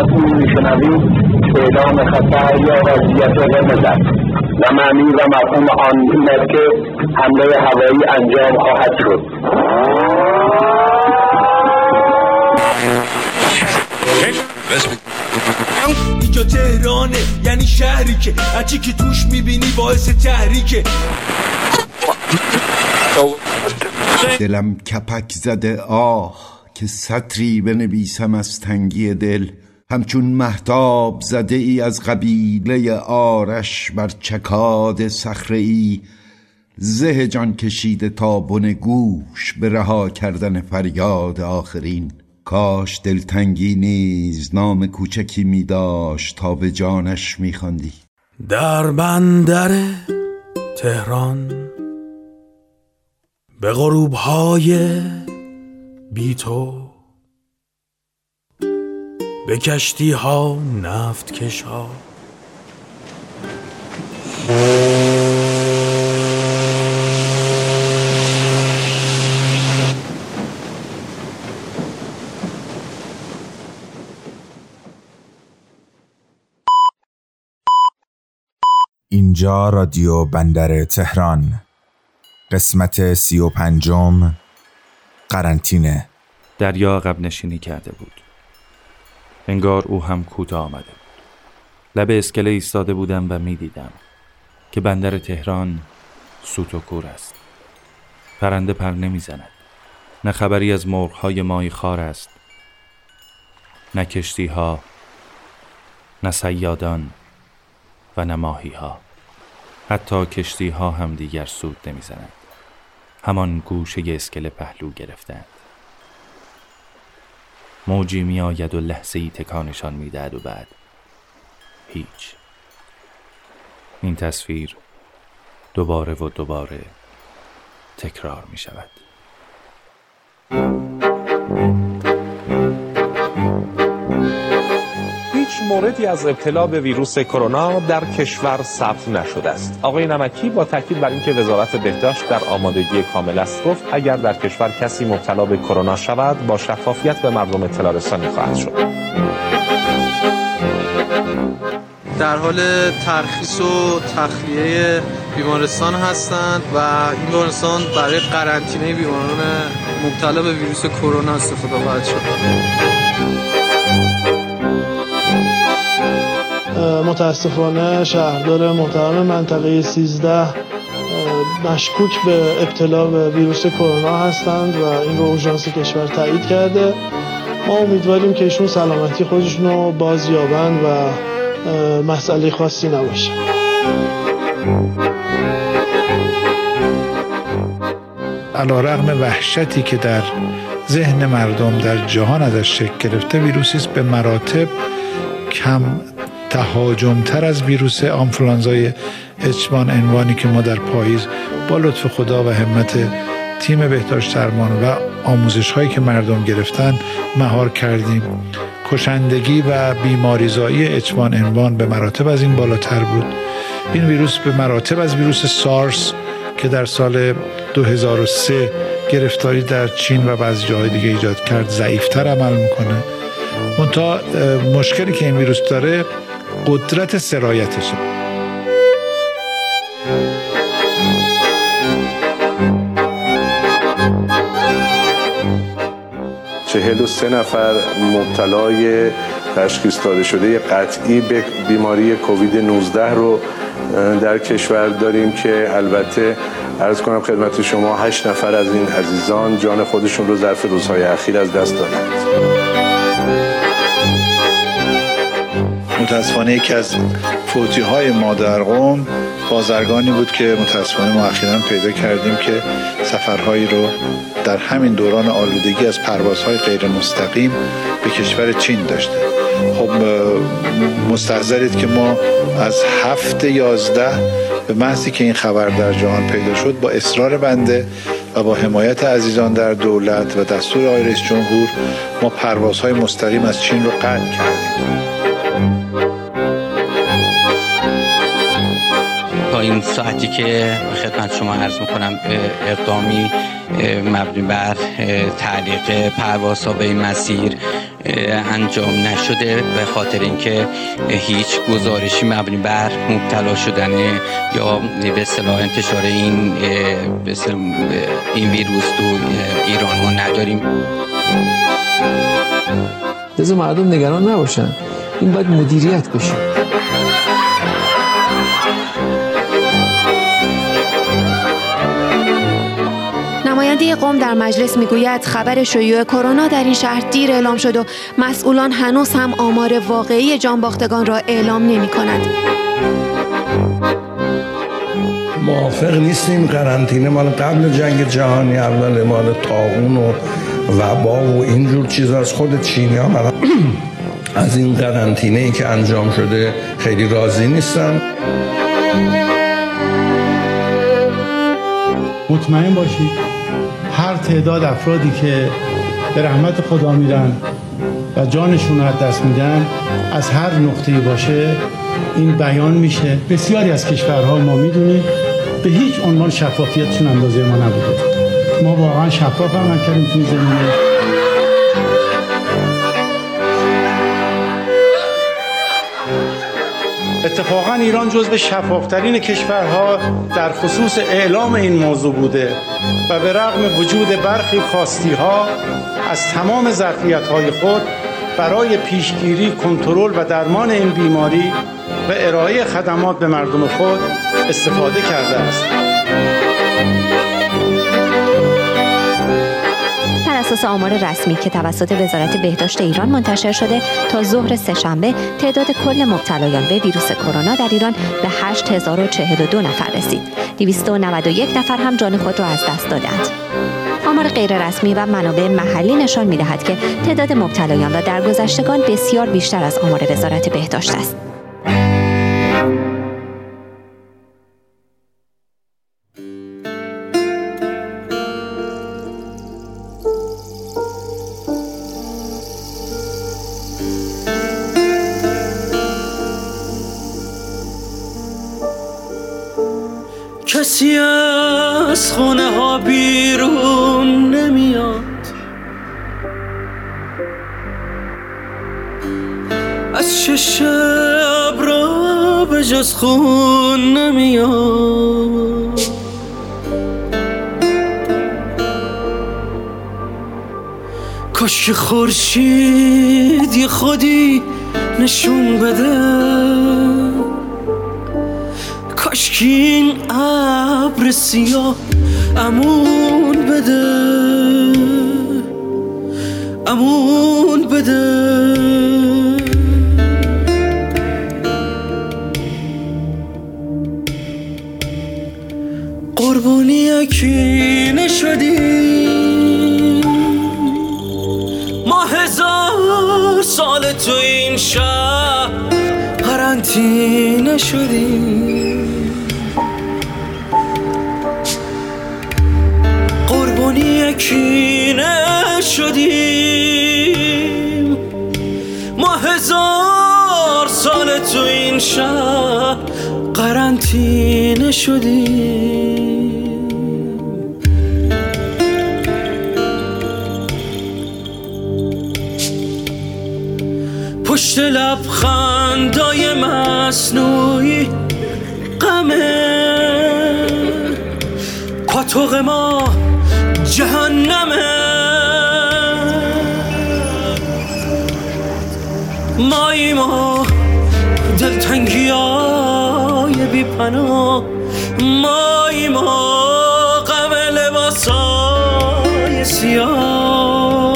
مسئول میشنوید اعلام خطر یا وضعیت قرمز است و معنی و مفهوم آن این است که حمله هوایی انجام خواهد شد. اینجا تهرانه یعنی شهری که هرچی که توش می‌بینی باعث تحریکه. دلم کپک زده آه که سطری بنویسم از تنگی دل. همچون محتاب زده ای از قبیله آرش بر چکاد صخره ای زه جان کشیده تا بن گوش به رها کردن فریاد آخرین. کاش دلتنگی نیز نام کوچکی می داشت تا به جانش می خواندی. در بندر تهران به غروب های بی تو به کشتی ها نفت کش ها اینجا رادیو بندر تهران. قسمت سی و پنجم. قرنطینه. دریا عقب نشینی کرده بود. انگار او هم کوتاه آمده بود. لب اسکله ایستاده بودم و می‌دیدم که بندر تهران سوت و کور است. پرنده پر نمی‌زند. نه خبری از مرغهای مای خار است نه کشتی ها نه سیادان و نه ماهی ها حتی کشتی ها هم دیگر سود نمی‌زنند همان گوشه اسکله پهلو گرفتند. موجی می آید و لحظه ای تکانشان می و بعد. هیچ. این تصویر دوباره و دوباره تکرار می شود موردی از ابتلا به ویروس کرونا در کشور ثبت نشده است. آقای نمکی با تاکید بر اینکه وزارت بهداشت در آمادگی کامل است گفت اگر در کشور کسی مبتلا به کرونا شود با شفافیت به مردم اطلاع رسانی خواهد شد. در حال ترخیص و تخلیه بیمارستان هستند و این بیمارستان برای قرنطینه بیماران مبتلا به ویروس کرونا استفاده خواهد شد. متاسفانه شهردار محترم منطقه 13 مشکوک به ابتلا به ویروس کرونا هستند و این رو اورژانس کشور تایید کرده. ما امیدواریم که ایشون سلامتی خودشون رو بازیابند و مسئله خاصی نباشه. علا رغم وحشتی که در ذهن مردم در جهان ازش شکل گرفته ویروسی به مراتب کم تهاجمتر از ویروس آنفلانزای اچوان انوانی که ما در پاییز با لطف خدا و همت تیم بهداشت درمان و آموزش هایی که مردم گرفتن مهار کردیم. کشندگی و بیماریزایی اچوان انوان به مراتب از این بالاتر بود. این ویروس به مراتب از ویروس سارس که در سال 2003 گرفتاری در چین و بعضی جاهای دیگه ایجاد کرد ضعیفتر عمل می‌کنه. منتها مشکلی که این ویروس داره قدرت سرایتشه. چهل و سه نفر مبتلای تشخیص داده شده. قطعی به بیماری کووید 19 رو در کشور داریم که البته عرض کنم خدمت شما هشت نفر از این عزیزان جان خودشون رو ظرف روزهای اخیر از دست دادند متاسفانه یکی از فوتی های ما در قوم بازرگانی بود که متاسفانه ما اخیرا پیدا کردیم که سفرهایی رو در همین دوران آلودگی از پروازهای غیر مستقیم به کشور چین داشته. خب مستحضرید که ما از هفت یازده به محضی که این خبر در جهان پیدا شد با اصرار بنده و با حمایت عزیزان در دولت و دستور آقای رئیس جمهور ما پروازهای مستقیم از چین رو قطع کردیم. این ساعتی که خدمت شما عرض می‌کنم اقدامی مبنی بر تعلیق پروازها به این مسیر انجام نشده به خاطر اینکه هیچ گزارشی مبنی بر مبتلا شدن یا به اصطلاح انتشار این این ویروس تو ایران ما نداریم. لذا مردم نگران نباشن. این باید مدیریت بشه. نماینده قوم در مجلس می‌گوید خبر شیوع کرونا در این شهر دیر اعلام شد و مسئولان هنوز هم آمار واقعی جانباختگان را اعلام نمی کند. موافق نیستیم قرنطینه مال قبل جنگ جهانی اول مال تاغون و وبا و اینجور چیز از خود چینی ها از این قرنطینه ای که انجام شده خیلی راضی نیستن. مطمئن باشید. هر تعداد افرادی که به رحمت خدا میرن و جانشون رو از دست میدن از هر نقطه‌ای باشه این بیان میشه. بسیاری از کشورها ما می‌دونیم به هیچ عنوان شفافیتشون اندازه ما نبوده. ما واقعا شفاف عمل کردیم تو زمینه. اتفاقا ایران جزو شفافترین کشورها در خصوص اعلام این موضوع بوده و به رغم وجود برخی کاستی ها از تمام ظرفیت های خود برای پیشگیری، کنترل و درمان این بیماری و ارائه خدمات به مردم خود استفاده کرده است. اساس آمار رسمی که توسط وزارت بهداشت ایران منتشر شده تا ظهر سهشنبه تعداد کل مبتلایان به ویروس کرونا در ایران به 8042 نفر رسید. 291 نفر هم جان خود را از دست دادند. آمار غیررسمی و منابع محلی نشان می‌دهد که تعداد مبتلایان و درگذشتگان بسیار بیشتر از آمار وزارت بهداشت است. کاش که خورشید یه خودی نشون بده. کاش این ابر سیاه امون بده. امون بده. قربونی یکی نشدیم شهر قرنطینه شدیم یکی شدیم. ما هزار سال تو این شهر قرنطینه شدیم. پناه مایی ما غم لباسای سیاه.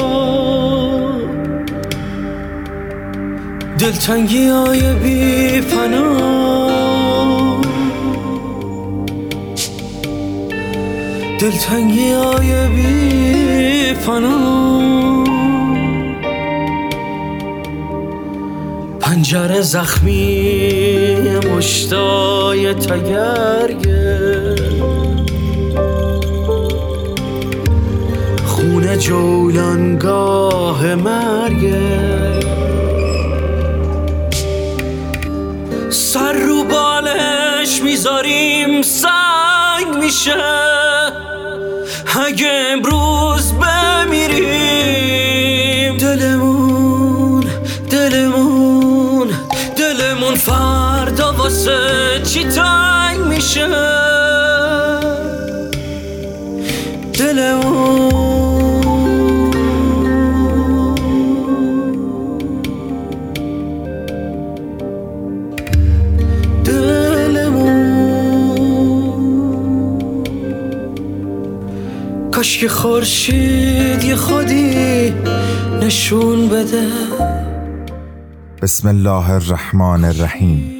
دلتنگی های بی پناه. دلتنگی های بی فنا پنجره زخمی مشتای تگرگه خونه جولانگاه مرگه سر رو بالش می‌ذاریم سنگ میشه. اگه امروز میشه دلمون کاش که خورشید یه خودی نشون بده. بسم الله الرحمن الرحیم.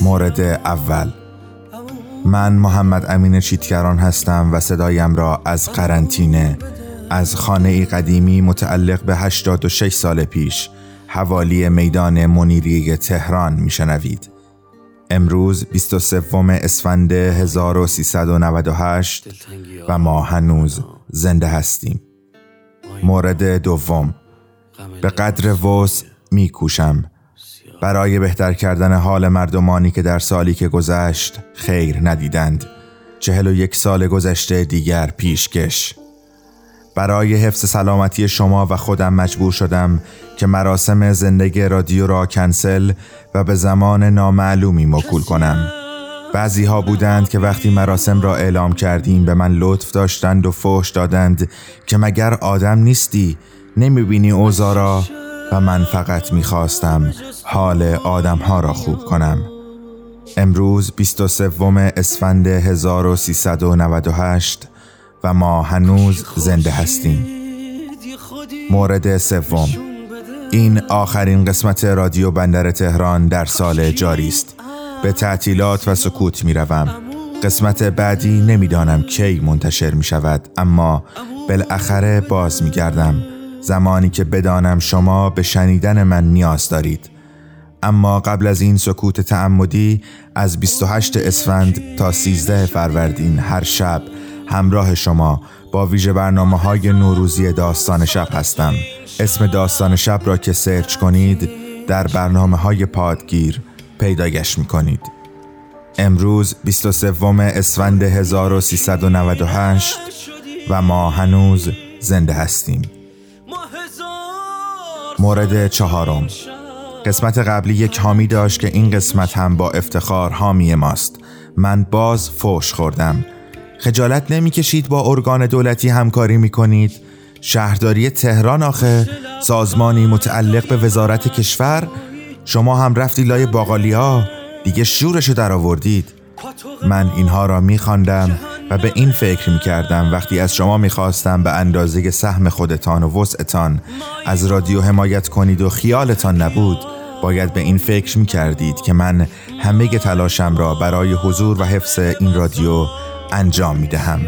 مورد اول. من محمد امین چیتگران هستم و صدایم را از قرنطینه از خانه ای قدیمی متعلق به 86 سال پیش حوالی میدان منیریه تهران میشنوید. امروز 23 اسفند 1398 و ما هنوز زنده هستیم. مورد دوم به قدر وس میکوشم برای بهتر کردن حال مردمانی که در سالی که گذشت خیر ندیدند. چهل و یک سال گذشته دیگر پیشکش برای حفظ سلامتی شما و خودم مجبور شدم که مراسم زندگی رادیو را کنسل و به زمان نامعلومی مکول کنم. بعضی ها بودند که وقتی مراسم را اعلام کردیم به من لطف داشتند و فوش دادند که مگر آدم نیستی؟ نمی‌بینی اوزا را؟ و من فقط می‌خواستم حال آدم ها را خوب کنم. امروز 23 اسفند 1398 و ما هنوز زنده هستیم. مورد سوم. این آخرین قسمت رادیو بندر تهران در سال جاری است. به تعطیلات و سکوت می روم. قسمت بعدی نمی‌دانم کی منتشر می شود اما بالاخره باز می گردم زمانی که بدانم شما به شنیدن من نیاز دارید. اما قبل از این سکوت تعمدی از 28 اسفند تا 13 فروردین هر شب همراه شما با ویژه برنامه های نوروزی داستان شب هستم. اسم داستان شب را که سرچ کنید در برنامه های پادگیر پیدایش می کنید امروز 23 اسفند 1398 و ما هنوز زنده هستیم. مورد چهارم. قسمت قبلی یک حامی داشت که این قسمت هم با افتخار حامی ماست. من باز فوش خوردم. خجالت نمی‌کشید با ارگان دولتی همکاری می‌کنید؟ شهرداری تهران آخه. سازمانی متعلق به وزارت کشور. شما هم رفتی لای باقالیا. دیگه شورشو در آوردید من اینها را میخواندم. و به این فکر می کردم وقتی از شما می خواستم به اندازه سهم خودتان و وسعتان از رادیو حمایت کنید و خیالتان نبود باید به این فکر می کردید که من همه تلاشم را برای حضور و حفظ این رادیو انجام می دهم.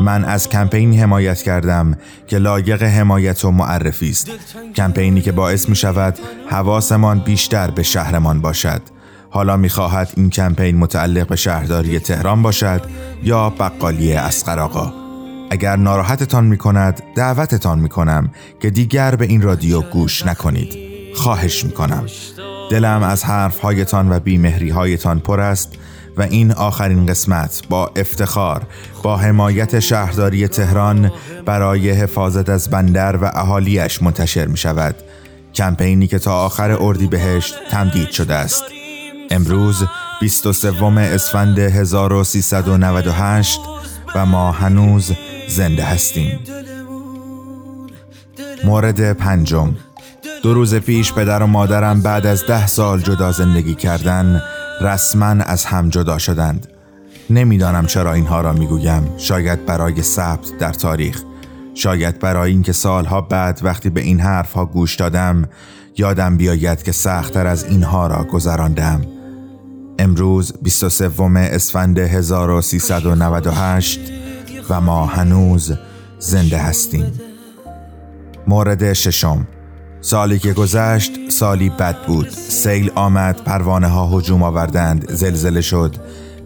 من از کمپینی حمایت کردم که لایق حمایت و معرفی است کمپینی که باعث می شود حواسمان بیشتر به شهرمان باشد حالا می‌خواهد این کمپین متعلق به شهرداری تهران باشد یا بقالی اسقر آقا اگر ناراحتتان می کند دعوتتان می کنم که دیگر به این رادیو گوش نکنید. خواهش می کنم دلم از حرفهایتان و بیمهری هایتان پر است و این آخرین قسمت با افتخار با حمایت شهرداری تهران برای حفاظت از بندر و اهالیش منتشر می شود کمپینی که تا آخر اردی بهشت تمدید شده است. امروز 23 اسفند 1398 و ما هنوز زنده هستیم. مورد پنجم. دو روز پیش پدر و مادرم بعد از ده سال جدا زندگی کردن رسما از هم جدا شدند. نمی‌دانم چرا اینها را می‌گویم. شاید برای ثبت در تاریخ. شاید برای اینکه سالها بعد وقتی به این حرفها گوش دادم یادم بیاید که سختتر از اینها را گذراندم. امروز 23 اسفند 1398 و ما هنوز زنده هستیم. مورد ششم. سالی که گذشت سالی بد بود. سیل آمد پروانه ها هجوم آوردند زلزله شد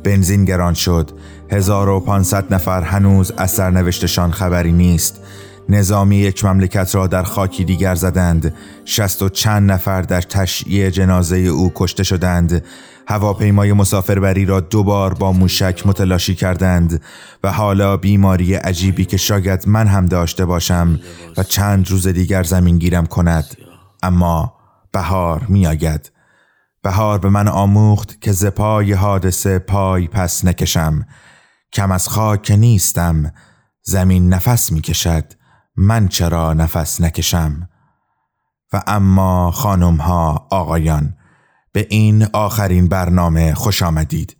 بنزین گران شد. 1500 نفر هنوز از سرنوشتشان خبری نیست. نظامی یک مملکت را در خاکی دیگر زدند. شست و چند نفر در تشییع جنازه او کشته شدند. هواپیمای مسافربری را دوبار با موشک متلاشی کردند و حالا بیماری عجیبی که شاید من هم داشته باشم و چند روز دیگر زمین گیرم کند. اما بهار می آید بهار به من آموخت که زپای حادثه پای پس نکشم. کم از خاک نیستم زمین نفس می کشد من چرا نفس نکشم و اما خانم ها آقایان به این آخرین برنامه خوش آمدید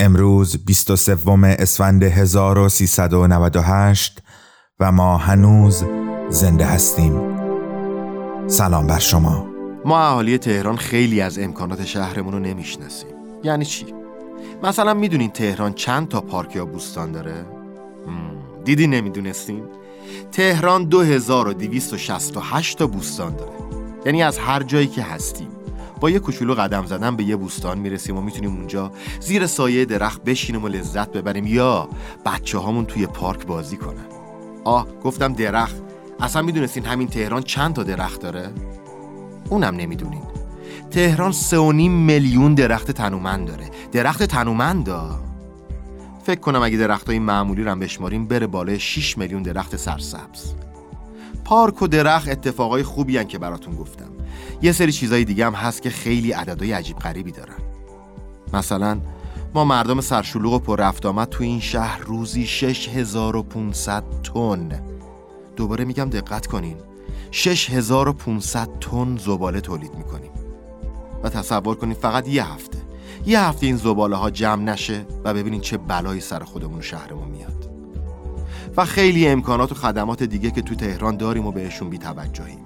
امروز 23 اسفند 1398 و ما هنوز زنده هستیم سلام بر شما ما اهالی تهران خیلی از امکانات شهرمون رو نمی‌شناسیم یعنی چی؟ مثلا می‌دونین تهران چند تا پارک یا بوستان داره؟ دیدی نمی‌دونستین؟ تهران 2268 تا بوستان داره. یعنی از هر جایی که هستیم. با یه کوچولو قدم زدن به یه بوستان می‌رسیم و می‌تونیم اونجا زیر سایه درخت بشینیم و لذت ببریم یا بچه هامون توی پارک بازی کنن. آه گفتم درخت. اصلا می‌دونستین همین تهران چند تا درخت داره؟ اونم نمی‌دونین. تهران سه میلیون درخت تنومند داره. درخت تنومند فکر کنم اگه درخت های معمولی رو بشماریم بره بالای 6 میلیون درخت سرسبز. پارک و درخت اتفاقای خوبی هن که براتون گفتم. یه سری چیزای دیگه هم هست که خیلی عددهای عجیب غریبی دارن. مثلا ما مردم سرشلوغ و پر رفت آمد تو این شهر روزی 6500 تن. دوباره میگم دقت کنین. 6500 تن زباله تولید می‌کنیم. و تصور کنید فقط یه هفته. یه هفته این زباله ها جمع نشه و ببینین چه بلایی سر خودمون شهرمون میاد. و خیلی امکانات و خدمات دیگه که تو تهران داریم و بهشون بی توجهیم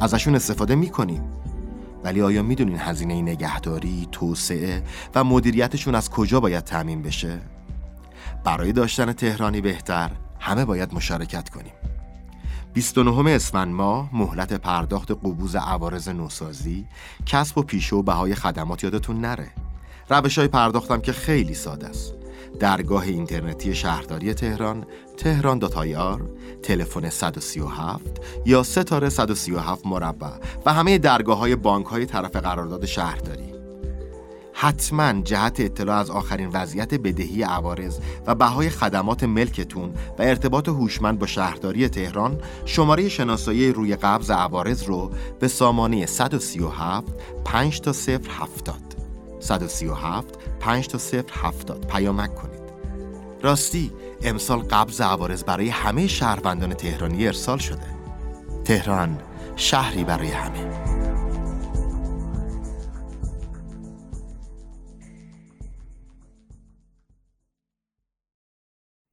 ازشون استفاده می‌کنیم. ولی آیا می‌دونین هزینه نگهداری، توسعه و مدیریتشون از کجا باید تعمین بشه؟ برای داشتن تهرانی بهتر همه باید مشارکت کنیم. 29 اسفند ماه مهلت پرداخت قبوز عوارض نوسازی کسب و پیشه و بهای خدمات یادتون نره. روش های پرداختم که خیلی ساده است. درگاه اینترنتی شهرداری تهران تهران داتایار تلفن 137 یا ستاره 137 مربع و همه درگاه های بانک های طرف قرارداد شهرداری. حتما جهت اطلاع از آخرین وضعیت بدهی عوارض و بهای خدمات ملکتون و ارتباط هوشمند با شهرداری تهران شماره شناسایی روی قبض عوارض رو به سامانه 137 5 تا 070 137 5 تا 070 پیامک کنید. راستی امسال قبض عوارض برای همه شهروندان تهرانی ارسال شده. تهران شهری برای همه.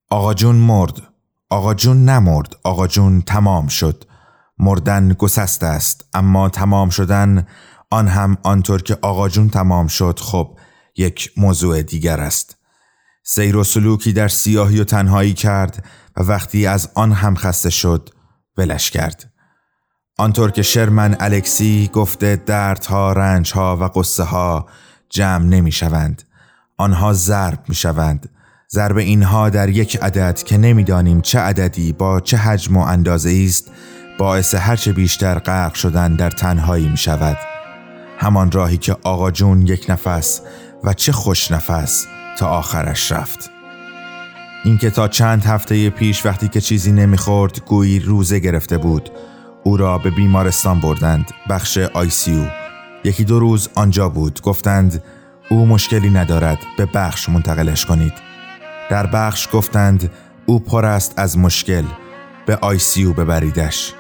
آقا جون مرد. آقا جون نمرد. آقا جون تمام شد. مردن گسست است اما تمام شدن آن هم آنطور که آقا جون تمام شد خب یک موضوع دیگر است. سیر و سلوکی در سیاهی و تنهایی کرد و وقتی از آن هم خسته شد ولش کرد. آنطور که شرمن الکسی گفته دردها رنجها و قصه ها جمع نمی شوند آنها ضرب می شوند ضرب اینها در یک عدد که نمی‌دانیم چه عددی با چه حجم و اندازه است باعث هرچه بیشتر غرق شدن در تنهایی می شود همان راهی که آقا جون یک نفس و چه خوش نفس تا آخرش رفت. اینکه تا چند هفته پیش وقتی که چیزی نمی‌خورد گویی روزه گرفته بود. او را به بیمارستان بردند بخش آیسیو یکی دو روز آنجا بود. گفتند او مشکلی ندارد به بخش منتقلش کنید. در بخش گفتند او پر است از مشکل به آیسیو ببریدش.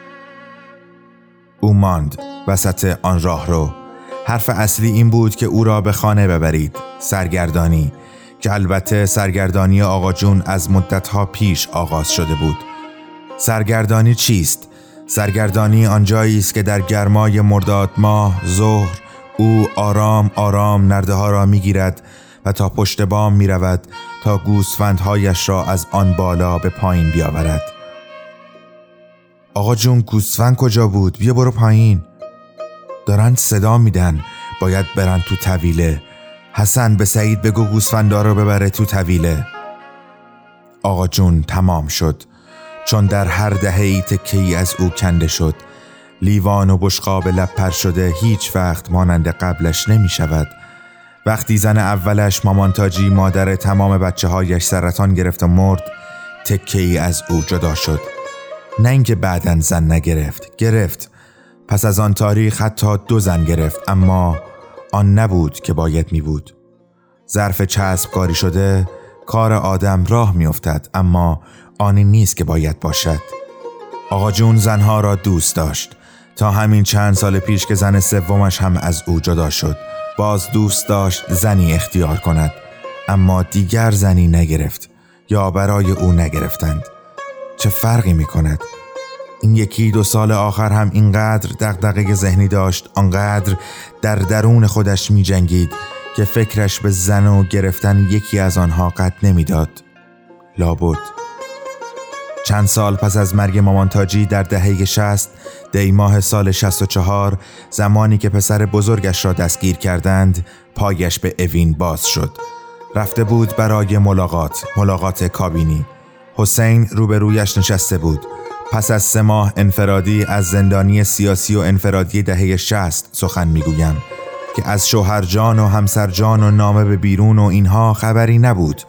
او ماند وسط آن راه رو حرف اصلی این بود که او را به خانه ببرید. سرگردانی. که البته سرگردانی آقا جون از مدتها پیش آغاز شده بود. سرگردانی چیست؟ سرگردانی آنجایی است که در گرمای مرداد ماه ظهر او آرام آرام نرده ها را می‌گیرد و تا پشت بام می رود تا گوسفندهایش را از آن بالا به پایین بیاورد. آقا جون گوسفند کجا بود؟ بیا برو پایین. دارن صدا میدن. باید برن تو طویله. حسن به سعید بگو گوسفندا رو ببره تو طویله. آقا جون تمام شد. چون در هر دهه ای از او کنده شد. لیوان و بشقاب لب پر شده هیچ وقت مانند قبلش نمی شود. وقتی زن اولش مامانتاجی مادر تمام بچه هایش سرطان گرفت و مرد تکه ای از او جدا شد. نه اینکه بعدا زن نگرفت گرفت. پس از آن تاریخ حتی دو زن گرفت اما آن نبود که باید می بود ظرف چسب کاری شده کار آدم راه میافتد اما آنی نیست که باید باشد. آقا جون زنها را دوست داشت. تا همین چند سال پیش که زن سومش هم از او جدا شد باز دوست داشت زنی اختیار کند. اما دیگر زنی نگرفت یا برای او نگرفتند. چه فرقی می کند این یکی دو سال آخر هم اینقدر دقدقه ذهنی داشت آنقدر در درون خودش می جنگید که فکرش به زن و گرفتن یکی از آنها قد نمی‌داد. لابد. چند سال پس از مرگ مامانتاجی در دهه شست دی ماه سال 64 زمانی که پسر بزرگش را دستگیر کردند پایش به اوین باز شد. رفته بود برای ملاقات ملاقات کابینی. حسین روبرویش نشسته بود. پس از سه ماه انفرادی از زندانی سیاسی و انفرادی دهه شست سخن می‌گویم که از شوهرجان و همسرجان و نامه به بیرون و اینها خبری نبود.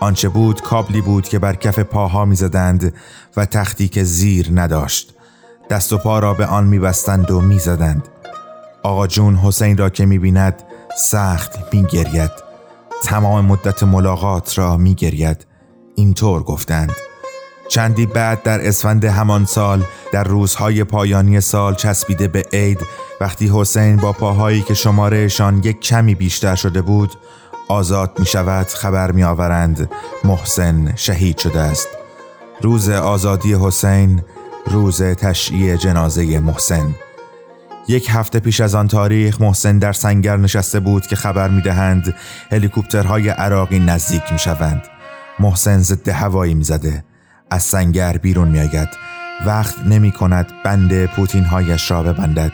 آنچه بود کابلی بود که بر کف پاها می‌زدند و تختی که زیر نداشت. دست و پا را به آن میبستند و می‌زدند. آقا جون حسین را که می‌بیند سخت میگرید. تمام مدت ملاقات را میگرید. اینطور گفتند. چندی بعد در اسفند همان سال در روزهای پایانی سال چسبیده به عید وقتی حسین با پاهایی که شمارهشان یک کمی بیشتر شده بود آزاد می شود خبر می آورند محسن شهید شده است. روز آزادی حسین روز تشییع جنازه محسن. یک هفته پیش از آن تاریخ محسن در سنگر نشسته بود که خبر می دهند هلیکوپترهای عراقی نزدیک می شوند محسن ضد هوایی می زده از سنگر بیرون می آید وقت نمی کند بند پوتین هایش را ببندد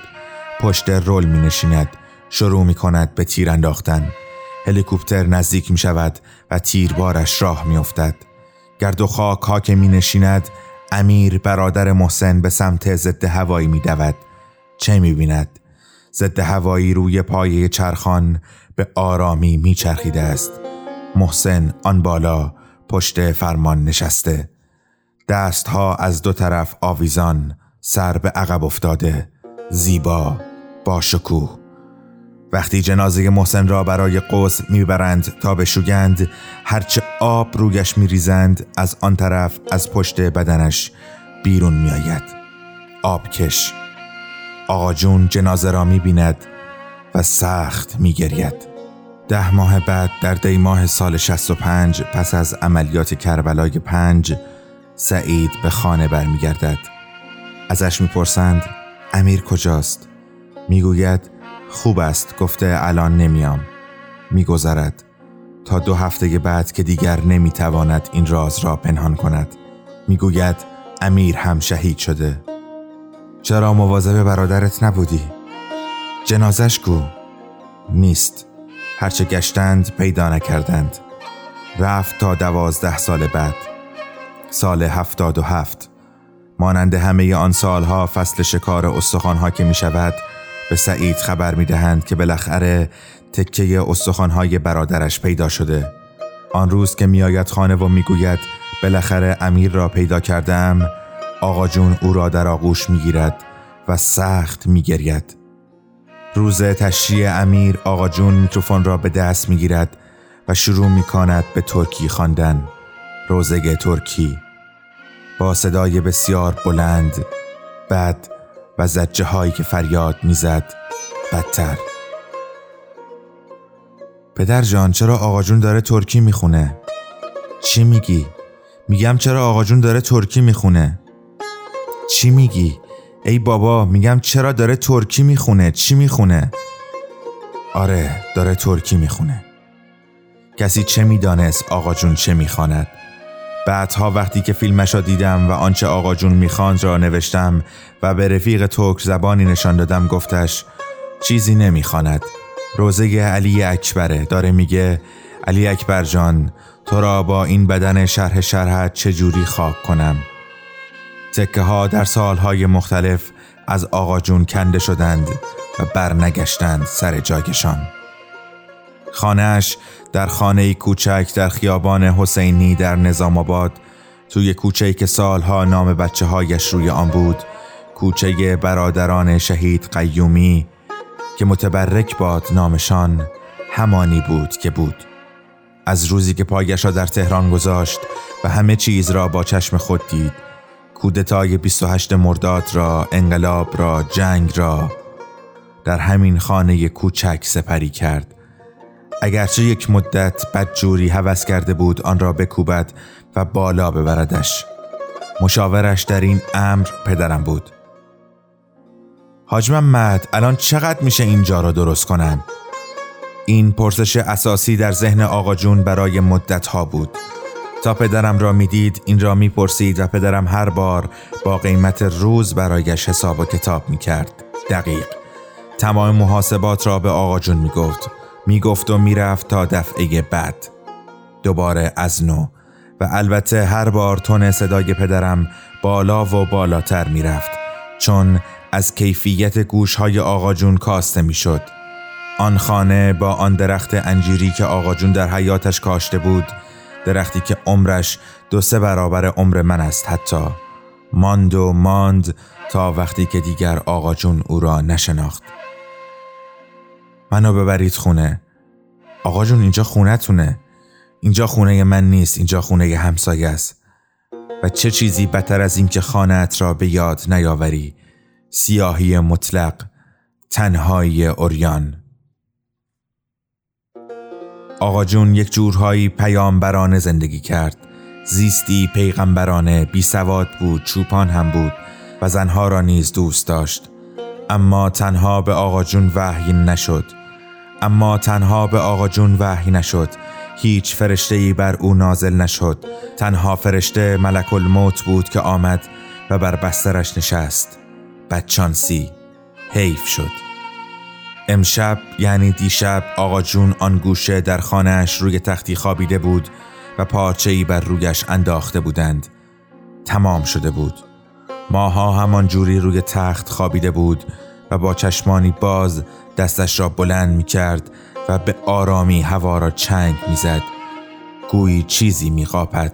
پشت رول می نشیند شروع می کند به تیر انداختن هلیکوپتر نزدیک می شود و تیربارش راه می افتد. گرد و خاک که می نشیند امیر برادر محسن به سمت ضد هوایی می دود. چه می بیند؟ ضد هوایی روی پایه چرخان به آرامی می چرخیده است. محسن آن بالا پشت فرمان نشسته. دستها از دو طرف آویزان سر به عقب افتاده زیبا با شکوه. وقتی جنازه محسن را برای قوس می‌برند تا بشوگند هرچه آب رویش میریزند از آن طرف از پشت بدنش بیرون میآید. آبکش آقا جون جنازه را می‌بیند و سخت میگرید. ده ماه بعد در دی ماه سال 65 پس از عملیات کربلای پنج سعید به خانه برمیگردد. ازش می‌پرسند امیر کجاست؟ می‌گوید خوب است گفته الان نمیام. میگذرد. تا دو هفته بعد که دیگر نمی‌تواند این راز را پنهان کند. می‌گوید امیر هم شهید شده. چرا مواظب برادرت نبودی؟ جنازش گو نیست. هرچه گشتند پیدا نکردند. رفت تا دوازده سال بعد. سال هفتاد و هفت. مانند همه آن سالها فصل شکار استخوانها که می شود به سعید خبر می دهند که بالاخره تکه استخوانهای برادرش پیدا شده. آن روز که میآید خانه و می‌گوید بالاخره امیر را پیدا کردم آقا جون او را در آغوش می‌گیرد و سخت میگرید. روز تشریع امیر آقا جون میکروفون را به دست می‌گیرد و شروع می‌کند به ترکی خواندن. روزگه ترکی. با صدای بسیار بلند بعد و زجه هایی که فریاد می‌زد بدتر. پدر جان چرا آقا جون داره ترکی می‌خونه؟ چی میگی؟ میگم چرا آقا جون داره ترکی می‌خونه؟ چی میگی؟ ای بابا میگم چرا داره ترکی می‌خونه؟ چی می‌خونه؟ آره داره ترکی می‌خونه. کسی چه می‌دانست آقا جون چه می‌خواند؟ بعدها وقتی که فیلمش را دیدم و آنچه آقا جون می‌خواند را نوشتم و به رفیق ترک زبانی نشان دادم گفتش چیزی نمی‌خواند. روزه علی اکبره. داره میگه علی اکبر جان تو را با این بدن شرح شرحت چجوری خاک کنم؟ تکه ها در سالهای مختلف از آقا جون کنده شدند و برنگشتند سر جایشان. خانهش در خانه کوچک در خیابان حسینی در نظام آباد توی کوچه که سالها نام بچه هایش روی آن بود کوچه برادران شهید قیومی که متبرک باد نامشان همانی بود که بود. از روزی که پایش را در تهران گذاشت و همه چیز را با چشم خود دید کودتای 28 مرداد را انقلاب را جنگ را در همین خانه کوچک سپری کرد. اگرچه یک مدت بدجوری هوس کرده بود آن را بکوبد و بالا ببردش. مشاورش در این امر پدرم بود. حاج محمد الان چقدر میشه اینجا را درست کنم؟ این پرسش اساسی در ذهن آقا جون برای مدت ها بود. تا پدرم را می‌دید این را می‌پرسید و پدرم هر بار با قیمت روز برایش حساب و کتاب می‌کرد. دقیق. تمام محاسبات را به آقا جون می‌گفت. می‌گفت و می‌رفت تا دفعه بعد. دوباره از نو. و البته هر بار تون صدای پدرم بالا و بالاتر می‌رفت چون از کیفیت گوشهای آقا جون کاسته می‌شد. آن خانه با آن درخت انجیری که آقا جون در حیاتش کاشته بود درختی که عمرش دو سه برابر عمر من است حتی ماند و ماند تا وقتی که دیگر آقا جون او را نشناخت. منو ببرید خونه. آقا جون اینجا خونه تونه اینجا خونه من نیست اینجا خونه همسایه است. و چه چیزی بهتر از اینکه خانهت را به یاد نیاوری؟ سیاهی مطلق تنهایی اوریان آقا جون یک جورهایی پیامبرانه زندگی کرد. زیستی پیغمبرانه بی سواد بود چوپان هم بود و زنها را نیز دوست داشت. اما تنها به آقا جون وحی نشد. اما تنها به آقا جون وحی نشد. هیچ فرشته ای بر او نازل نشد. تنها فرشته ملک الموت بود که آمد و بر بسترش نشست. بدچانسی حیف شد. امشب یعنی دیشب آقا جون آن گوشه در خانهش روی تختی خوابیده بود و پارچه ای بر رویش انداخته بودند. تمام شده بود. ماها همان جوری روی تخت خوابیده بود و با چشمانی باز دستش را بلند می کرد و به آرامی هوا را چنگ می زد گویی چیزی می قاپد.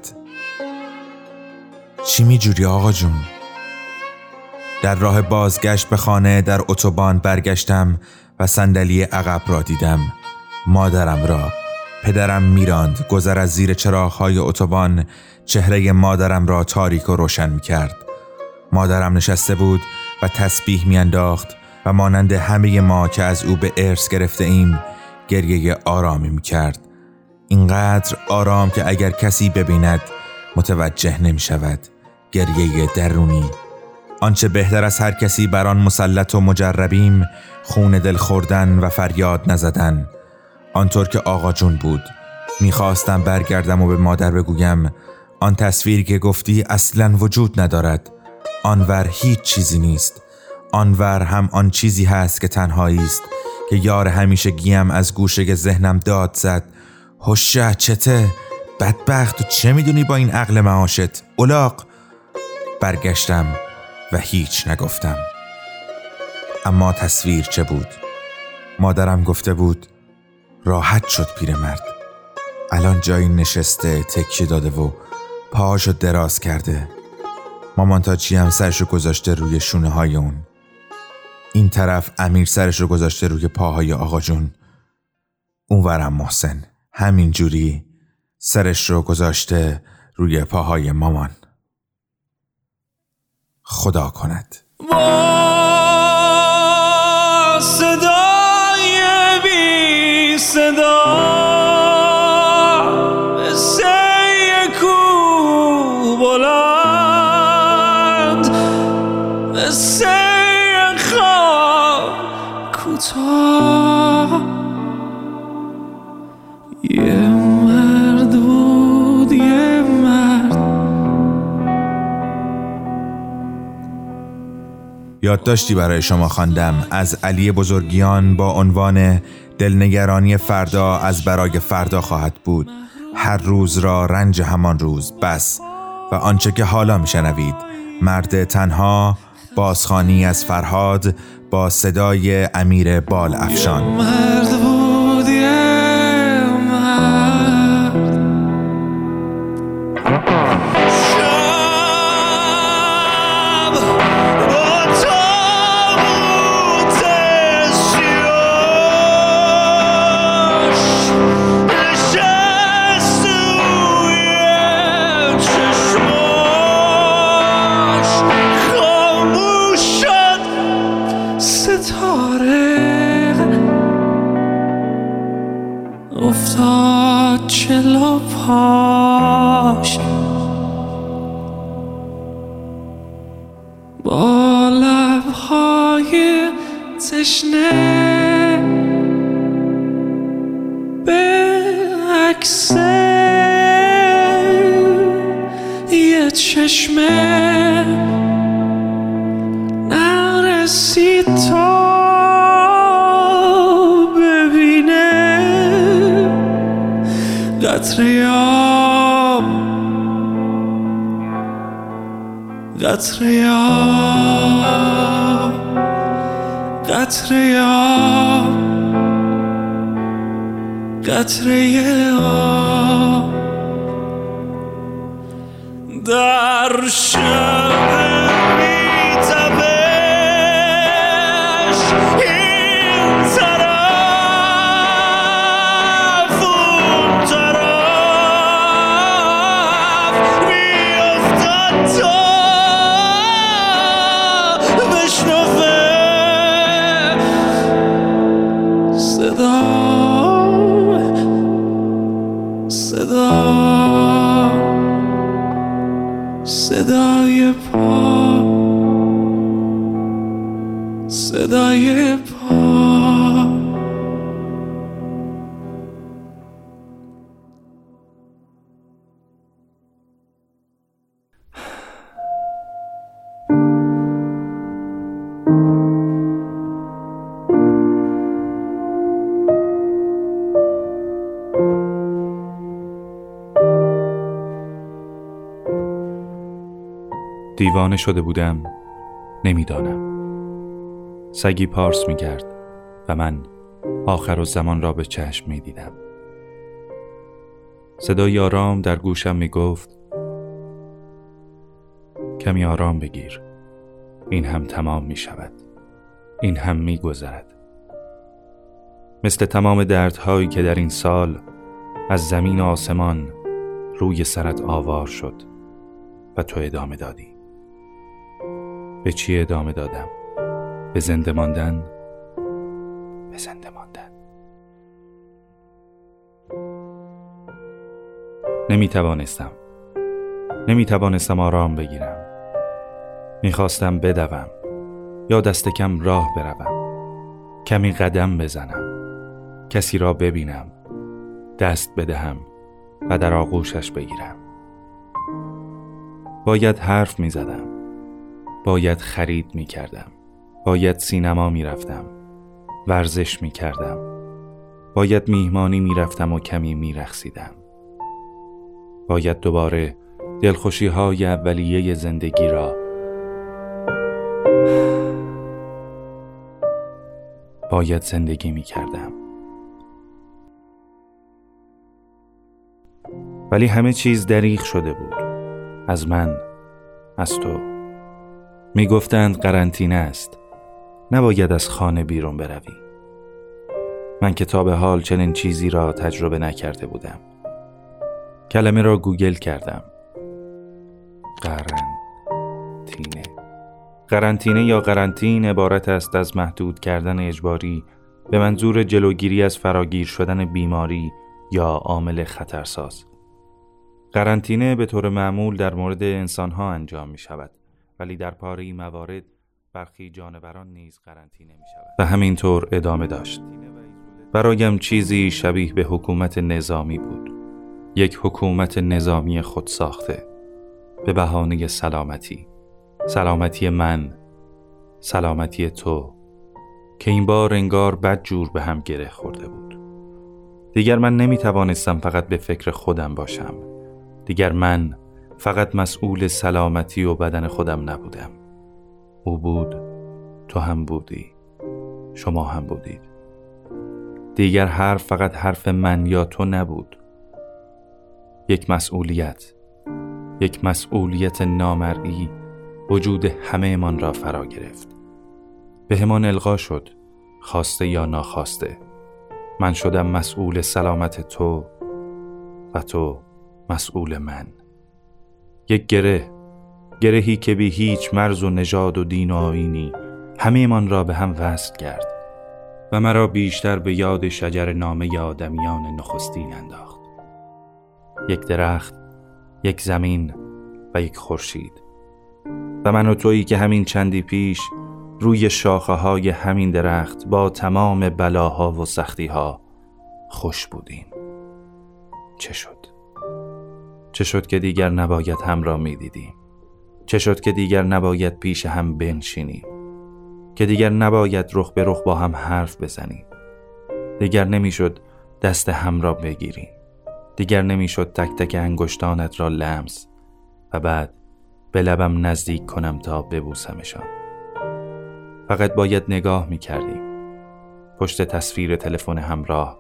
چی می جوری آقا جون؟ در راه بازگشت به خانه در اتوبان برگشتم و صندلی عقب را دیدم. مادرم را. پدرم میراند. گذر از زیر چراغهای اتوبان چهره مادرم را تاریک و روشن می کرد مادرم نشسته بود و تسبیح میانداخت. و مانند همه ما که از او به ارث گرفته ایم گریه آرامی می کرد. اینقدر آرام که اگر کسی ببیند متوجه نمی شود گریه درونی. آنچه بهتر از هر کسی بر آن مسلط و مجربیم خون دل خوردن و فریاد نزدن. آنطور که آقا جون بود. می‌خواستم برگردم و به مادر بگویم آن تصویری که گفتی اصلا وجود ندارد. آنور هیچ چیزی نیست. آنور هم آن چیزی هست که تنهایی است که یار همیشه گیم از گوشه ذهنم داد زد. هشه چته؟ بدبخت تو چه می‌دونی با این عقل معاشت؟ اولاق برگشتم و هیچ نگفتم. اما تصویر چه بود؟ مادرم گفته بود راحت شد پیرمرد الان جایی نشسته تکیه داده و پاهاشو دراز کرده. مامان تاچی هم سرشو گذاشته روی شونه های اون. این طرف امیر سرش رو گذاشته روی پاهای آقا جون. اونورم محسن. همین جوری سرش رو گذاشته روی پاهای مامان. خدا کند. با صدای بی صدا یادداشتی برای شما خواندم از علی بزرگیان با عنوان دلنگرانی فردا از برای فردا خواهد بود. هر روز را رنج همان روز بس. و آنچه که حالا میشنوید. مرد تنها بازخانی از فرهاد با صدای امیر بال افشان. پاش با لبهای تشنه به عکس یه چشمه. قطره آب قطره آب قطره دیوانه شده بودم نمی‌دانم. سگی پارس میگرد و من آخر و زمان را به چشم می دیدم صدای آرام در گوشم می گفت کمی آرام بگیر این هم تمام می شود این هم می گذرد مثل تمام دردهایی که در این سال از زمین آسمان روی سرت آوار شد و تو ادامه دادی. به چی ادامه دادم؟ به زنده ماندن؟ به زنده ماندن. نمی توانستم نمی توانستم آرام بگیرم. می‌خواستم بدوم. یا دست کم راه بروم. کمی قدم بزنم. کسی را ببینم. دست بدهم و در آغوشش بگیرم. باید حرف می زدم باید خرید می کردم. باید سینما می رفتم. ورزش می کردم. باید میهمانی می رفتم و کمی می رخصیدم. باید دوباره دلخوشی های اولیه زندگی را باید زندگی می کردم. ولی همه چیز دریغ شده بود از من از تو می گفتند قرنطینه است. نباید از خانه بیرون بروی. من کتاب حال چنین چیزی را تجربه نکرده بودم. کلمه را گوگل کردم. قرنطینه. قرنطینه یا قرنطین عبارت است از محدود کردن اجباری به منظور جلوگیری از فراگیر شدن بیماری یا عامل خطرساز. قرنطینه به طور معمول در مورد انسانها انجام می شود ولی در پاره موارد برخی جانوران نیز قرنطینه می شود و همینطور ادامه داشت. برایم چیزی شبیه به حکومت نظامی بود. یک حکومت نظامی خود ساخته به بهانه سلامتی. سلامتی من. سلامتی تو. که این بار انگار بد جور به هم گره خورده بود. دیگر من نمی توانستم فقط به فکر خودم باشم. دیگر من فقط مسئول سلامتی و بدن خودم نبودم. او بود تو هم بودی شما هم بودید. دیگر حرف فقط حرف من یا تو نبود. یک مسئولیت یک مسئولیت نامرئی وجود همه من را فرا گرفت. به همان القا شد خواسته یا ناخواسته. من شدم مسئول سلامت تو و تو مسئول من. یک گره گرهی که بی هیچ مرز و نژاد و دین و آینی همه من را به هم وصل کرد و مرا بیشتر به یاد شجر نامه آدمیان نخستین انداخت. یک درخت یک زمین و یک خورشید. و من و تویی که همین چندی پیش روی شاخه های همین درخت با تمام بلاها و سختیها خوش بودیم. چه شد؟ چه شد که دیگر نباید هم را می دیدیم؟ چه شد که دیگر نباید پیش هم بنشینیم؟ که دیگر نباید رخ به رخ با هم حرف بزنیم. دیگر نمی‌شد دست هم را بگیریم. دیگر نمی‌شد تک تک انگشتانت را لمس و بعد به لبم نزدیک کنم تا ببوسمشان. فقط باید نگاه می کردیم. پشت تصویر تلفن همراه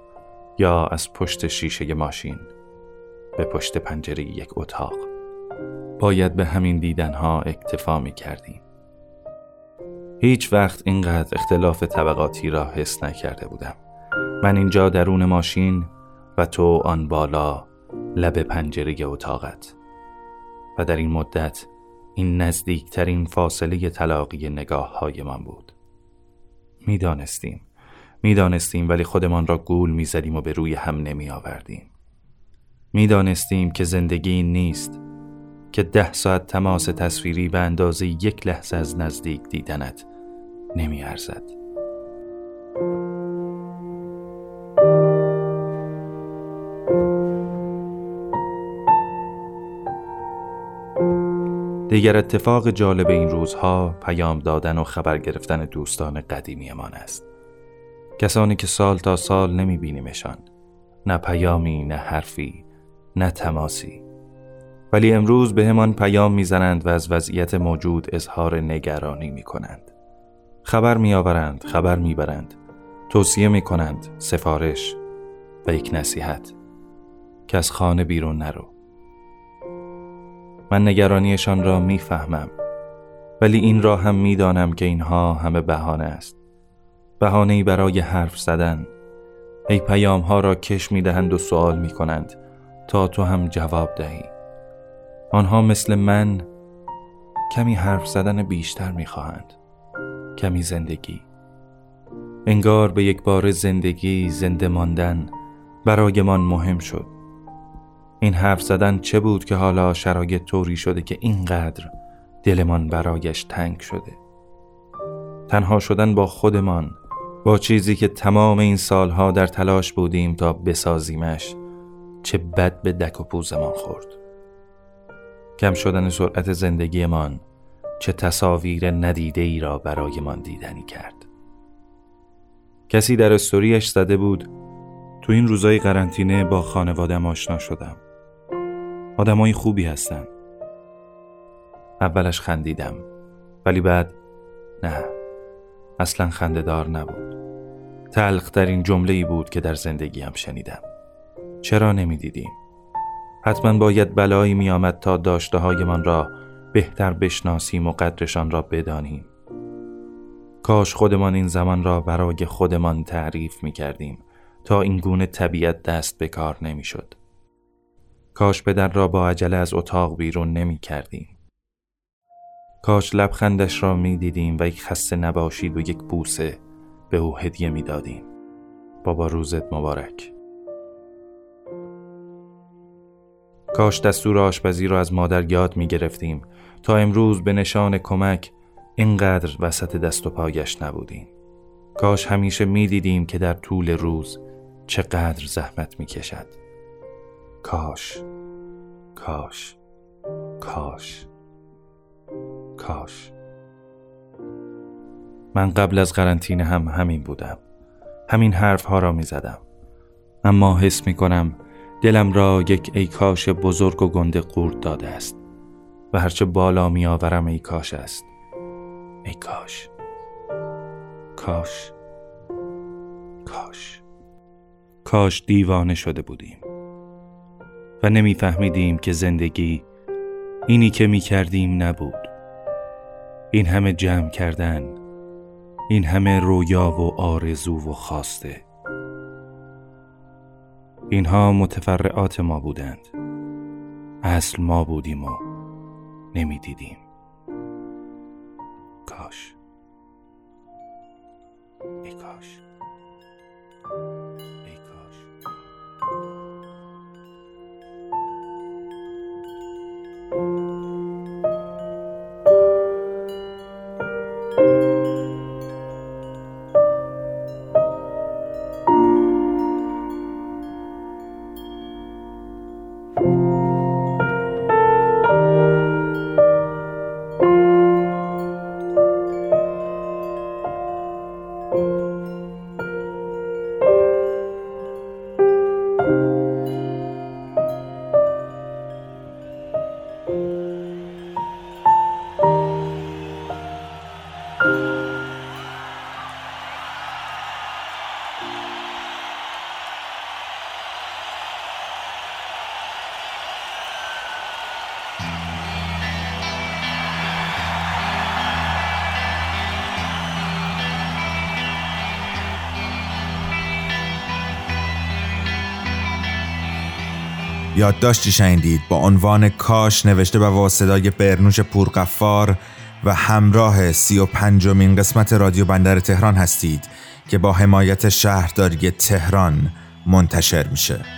یا از پشت شیشه ماشین. به پشت پنجره یک اتاق. باید به همین دیدنها اکتفا می کردیم هیچ وقت اینقدر اختلاف طبقاتی را حس نکرده بودم. من اینجا درون ماشین و تو آن بالا لب پنجره اتاقت. و در این مدت این نزدیکترین فاصله تلاقی نگاه های من بود. می‌دانستیم. می‌دانستیم ولی خودمان را گول می‌زدیم و به روی هم نمی آوردیم می‌دانستیم که زندگی نیست که ده ساعت تماس تصویری به اندازه یک لحظه از نزدیک دیدنت نمی ارزد. دیگر اتفاق جالب این روزها پیام دادن و خبر گرفتن دوستان قدیمیمان است. کسانی که سال تا سال نمی بینیمشان. نه پیامی، نه حرفی، نه تماسی. ولی امروز به همان پیام می‌زنند و از وضعیت موجود اظهار نگرانی می کنند. خبر می آورند، خبر می برند. توصیه می کنند، سفارش و یک نصیحت که از خانه بیرون نرو. من نگرانیشان را می‌فهمم ولی این را هم می‌دانم که اینها همه بهانه است بهانه برای حرف زدن ای پیام ها را کش می دهند و سوال می کنند تا تو هم جواب دهی. آنها مثل من کمی حرف زدن بیشتر می خواهند کمی زندگی. انگار به یک بار زندگی زنده ماندن برایمان مهم شد. این حرف زدن چه بود که حالا شرایط طوری شده که اینقدر دلمان برایش تنگ شده؟ تنها شدن با خودمان با چیزی که تمام این سالها در تلاش بودیم تا بسازیمش چه بد به دک و پوزمان خورد. کم شدن سرعت زندگیمان چه تصاویر ندیده ای را برایمان دیدنی کرد. کسی در استوریش زده بود تو این روزای قرنطینه با خانوادم آشنا شدم. آدمای خوبی هستن. اولش خندیدم ولی بعد نه اصلا خندهدار نبود. تلخ در این جمله ای بود که در زندگیم شنیدم. چرا نمی‌دیدیم حتما باید بلایی می آمد تا داشته های من را بهتر بشناسیم و قدرشان را بدانیم کاش خودمان این زمان را برای خودمان تعریف می کردیم تا این گونه طبیعت دست به کار نمی شد. کاش پدر را با عجله از اتاق بیرون نمی کردیم. کاش لبخندش را می دیدیم و یک خسته نباشید و یک بوسه به او هدیه می دادیم. بابا روزت مبارک. کاش دستور آشپزی را از مادر یاد می گرفتیم تا امروز به نشان کمک اینقدر وسط دست و پایش نبودیم. کاش همیشه می دیدیم که در طول روز چقدر زحمت می کشد. کاش کاش کاش کاش من قبل از قرنطینه هم همین بودم همین حرف ها را می زدم اما حس می کنم دلم را یک ای کاش بزرگ و گنده قورت داده است و هرچه بالا می آورم ای کاش است. ای کاش. کاش. کاش. کاش دیوانه شده بودیم و نمیفهمیدیم که زندگی اینی که می کردیم نبود. این همه جمع کردن این همه رویا و آرزو و خواسته اینها متفرعات ما بودند. اصل ما بودیم و نمی‌دیدیم. کاش. یادداشتی شنیدید؟ با عنوان کاش نوشته به واسدای برنوش پورقفار و همراه سی و پنجمین قسمت رادیو بندر تهران هستید که با حمایت شهرداری تهران منتشر میشه.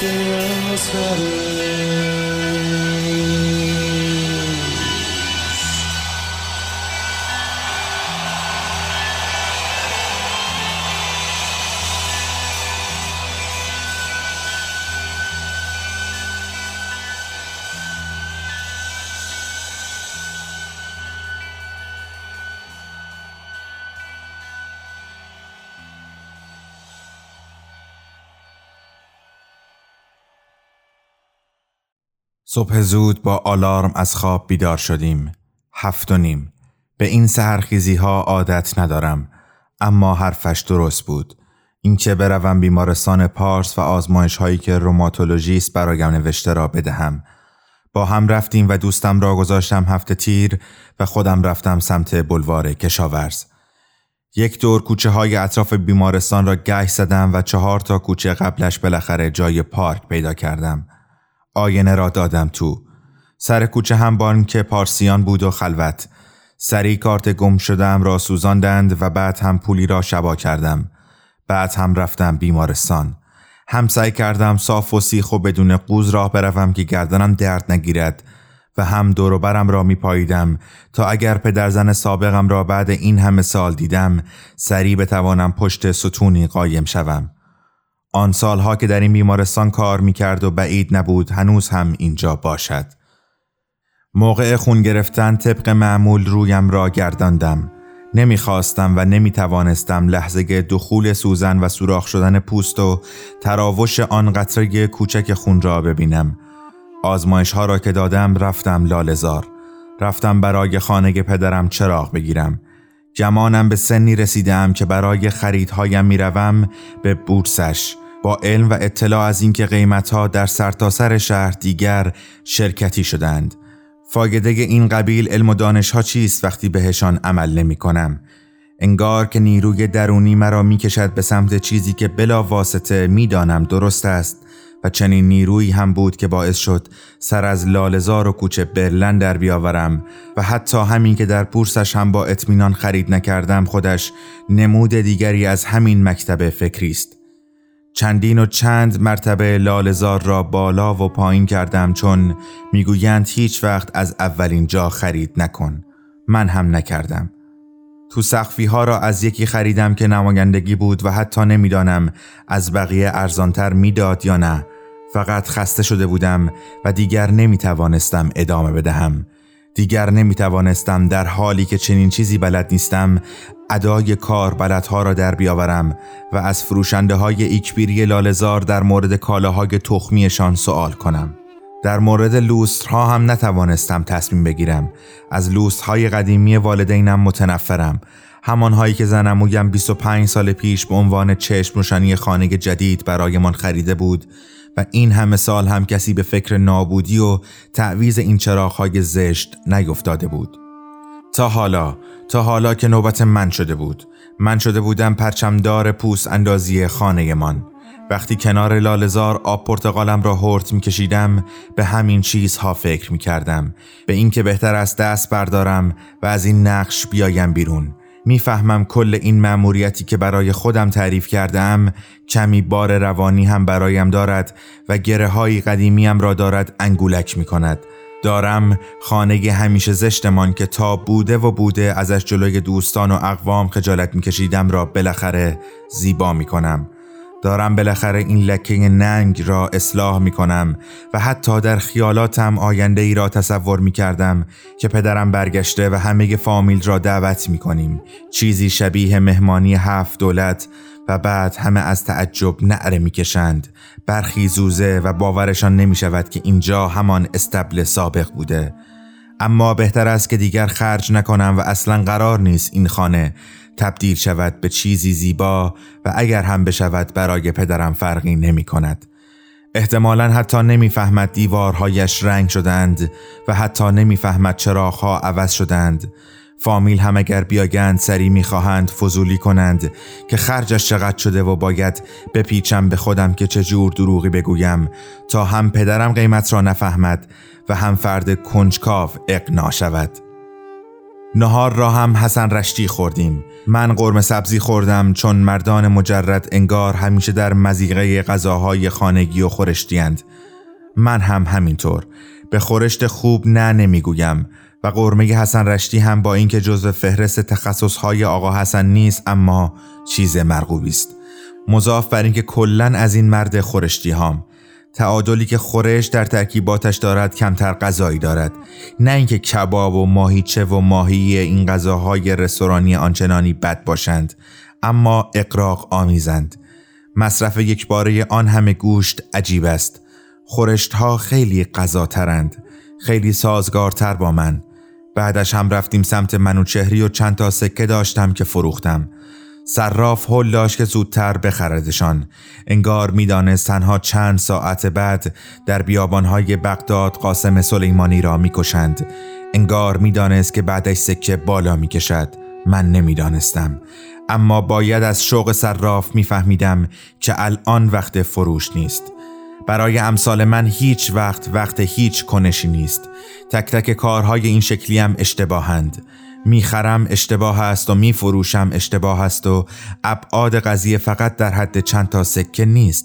그런 사랑 صبح زود با آلارم از خواب بیدار شدیم. هفت و نیم. به این سهرخیزی ها عادت ندارم. اما حرفش درست بود. اینکه بروم بیمارستان پارس و آزمایش هایی که روماتولوژیست برایم نوشته را بدهم. با هم رفتیم و دوستم را گذاشتم هفته تیر و خودم رفتم سمت بلوار کشاورز. یک دور کوچه های اطراف بیمارستان را گشت زدم و چهار تا کوچه قبلش بالاخره جای پارک پیدا کردم. آینه را دادم تو. سر کوچه هم که پارسیان بود و خلوت. سری کارت گم شدم را سوزاندند و بعد هم پولی را شبا کردم. بعد هم رفتم بیمارستان. هم سعی کردم صاف و سیخ و بدون قوز راه بروم که گردنم درد نگیرد و هم دور برم را می پاییدم تا اگر پدرزن سابقم را بعد این همه سال دیدم سریع بتوانم پشت ستونی قایم شوم. آن سالها که در این بیمارستان کار می کرد و بعید نبود هنوز هم اینجا باشد. موقع خون گرفتن طبق معمول رویم را گرداندم. نمی‌خواستم و نمی توانستم لحظه دخول سوزن و سوراخ شدن پوست و تراوش آن قطره کوچک خون را ببینم. آزمایش ها را که دادم رفتم لالزار. رفتم برای خانه پدرم چراغ بگیرم. جمانم به سنی رسیدم که برای خریدهایم می‌روم به بورسش. با علم و اطلاع از اینکه قیمتها در سرتاسر سر شهر دیگر شرکتی شدند. فایده این قبیل علم و دانش ها چیست وقتی بهشان عمل نمی کنم انگار که نیروی درونی مرا می کشد به سمت چیزی که بلا واسطه می دانم درست است و چنین نیرویی هم بود که باعث شد سر از لالزار و کوچه برلن در بیاورم و حتی همین که در پورسش هم با اطمینان خرید نکردم خودش نمود دیگری از همین مکتب فکری است. چندین و چند مرتبه لالزار را بالا و پایین کردم چون می‌گویند هیچ وقت از اولین جا خرید نکن. من هم نکردم. تو سخفی ها را از یکی خریدم که نمایندگی بود و حتی نمی‌دانم از بقیه ارزانتر می‌داد یا نه. فقط خسته شده بودم و دیگر نمی توانستم ادامه بدهم. دیگر نمی توانستم در حالی که چنین چیزی بلد نیستم ادای کار بلدها را در بیاورم و از فروشنده های ایکبیری لالزار در مورد کالاهای تخمیشان سوال کنم. در مورد لوسترها هم نتوانستم تصمیم بگیرم. از لوسترهای قدیمی والدینم متنفرم. همانهایی که زنمویم 25 سال پیش به عنوان چشم روشنی خانه جدید برایمان خریده بود و این همه سال هم کسی به فکر نابودی و تعویز این چراغهای زشت نیفتاده بود. تا حالا تا حالا که نوبت من شده بود. من شده بودم پرچمدار پوست اندازی خانهمان. وقتی کنار لالزار آب پرتقالم را هرت می کشیدم به همین چیزها فکر می کردم به اینکه بهتر است دست بردارم و از این نقش بیایم بیرون. می‌فهمم کل این مأموریتی که برای خودم تعریف کردم کمی بار روانی هم برایم دارد و گره های قدیمیم را دارد انگولک می کند دارم خانه همیشه زشتمان که تا بوده و بوده ازش جلوی دوستان و اقوام خجالت میکشیدم را بالاخره زیبا می کنم دارم بالاخره این لکه ننگ را اصلاح می کنم و حتی در خیالاتم آینده ای را تصور می کردم که پدرم برگشته و همه فامیل را دعوت می کنیم چیزی شبیه مهمانی هفت دولت و بعد همه از تعجب نعره می کشند برخی زوزه و باورشان نمی شود که اینجا همان استبل سابق بوده. اما بهتر است که دیگر خرج نکنم و اصلا قرار نیست این خانه تبدیل شود به چیزی زیبا و اگر هم بشود برای پدرم فرقی نمی کند. احتمالا حتی نمی‌فهمد دیوارهایش رنگ شدند و حتی نمی‌فهمد چراغها عوض شدند فامیل هم اگر بیاگند سری می‌خواهند فضولی کنند که خرجش چقدر شده و باید بپیچم به خودم که چه جور دروغی بگویم تا هم پدرم قیمت را نفهمد و هم فرد کنجکاو اقنا شود نهار را هم حسن رشتی خوردیم. من قرمه سبزی خوردم چون مردان مجرد انگار همیشه در مزیقه غذاهای خانگی و خورشتیند من هم همینطور. به خورشت خوب نه نمی‌گویم و قرمه حسن رشتی هم با اینکه جزو فهرست تخصصهای آقا حسن نیست اما چیز مرغوبی است. مضاف بر اینکه کلا از این مرد خورشتی هام تعادلی که خورش در ترکیباتش دارد کمتر غذایی دارد. نه اینکه کباب و ماهیچه و ماهی این غذاهای رستورانی آنچنانی بد باشند اما اقراق آمیزند. مصرف یک باره آن همه گوشت عجیب است. خورشت ها خیلی غذاترند خیلی سازگارتر با من. بعدش هم رفتیم سمت منوچهری و چند تا سکه داشتم که فروختم. صراف هل داشت که زودتر بخردشان انگار می‌دانست تنها چند ساعت بعد در بیابانهای بغداد قاسم سلیمانی را می‌کشند. انگار می‌دانست که بعدش سکه بالا می‌کشد. من نمی‌دانستم. اما باید از شوق صراف میفهمیدم که الان وقت فروش نیست. برای امثال من هیچ وقت وقت هیچ کنشی نیست. تک تک کارهای این شکلی هم اشتباهند. می‌خرم اشتباه است و میفروشم اشتباه است و ابعاد قضیه فقط در حد چند تا سکه نیست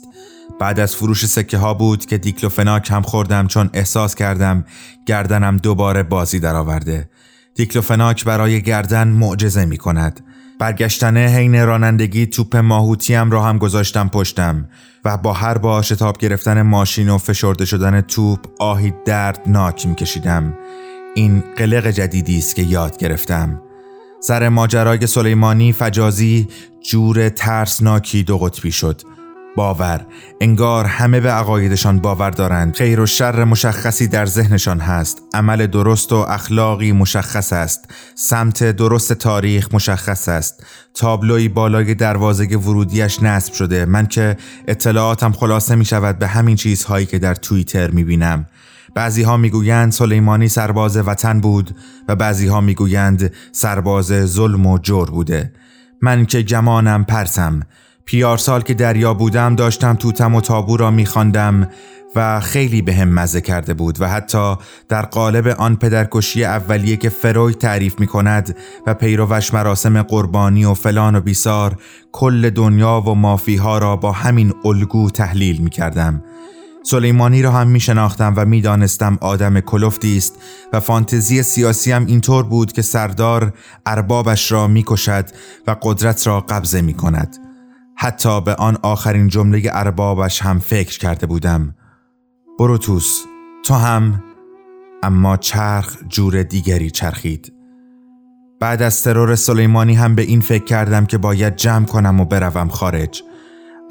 بعد از فروش سکه ها بود که دیکلوفناک هم خوردم چون احساس کردم گردنم دوباره بازی درآورده. دیکلوفناک برای گردن معجزه می کند. برگشتنه حین رانندگی توپ ماهوتیم را هم گذاشتم پشتم و با هر بار شتاب گرفتن ماشین و فشرده شدن توپ آهی دردناک می کشیدم. این قلق جدیدی است که یاد گرفتم. سر ماجرای سلیمانی فجازی جور ترسناکی دو قطبی شد. باور انگار همه به عقایدشان باور دارند. خیر و شر مشخصی در ذهنشان هست. عمل درست و اخلاقی مشخص است. سمت درست تاریخ مشخص است. تابلوی بالای دروازه ورودیش نصب شده. من که اطلاعاتم خلاصه می شود به همین چیزهایی که در توییتر می بینم بعضی ها می‌گویند سلیمانی سرباز وطن بود و بعضی ها می‌گویند سرباز ظلم و جور بوده. من که گمانم پرسم پیارسال که دریا بودم داشتم توتم و تابو را میخواندم و خیلی به هم مزه کرده بود و حتی در قالب آن پدرکشی اولیه که فروید تعریف می کند و پیروش مراسم قربانی و فلان و بیسار کل دنیا و مافیها را با همین الگو تحلیل می کردم سلیمانی را هم می شناختم و می دانستم آدم کلفتی است و فانتزی سیاسی هم اینطور بود که سردار اربابش را می کشد و قدرت را قبضه می کند. حتی به آن آخرین جمله اربابش هم فکر کرده بودم. بروتوس تو هم اما چرخ جور دیگری چرخید. بعد از ترور سلیمانی هم به این فکر کردم که باید جمع کنم و بروم خارج.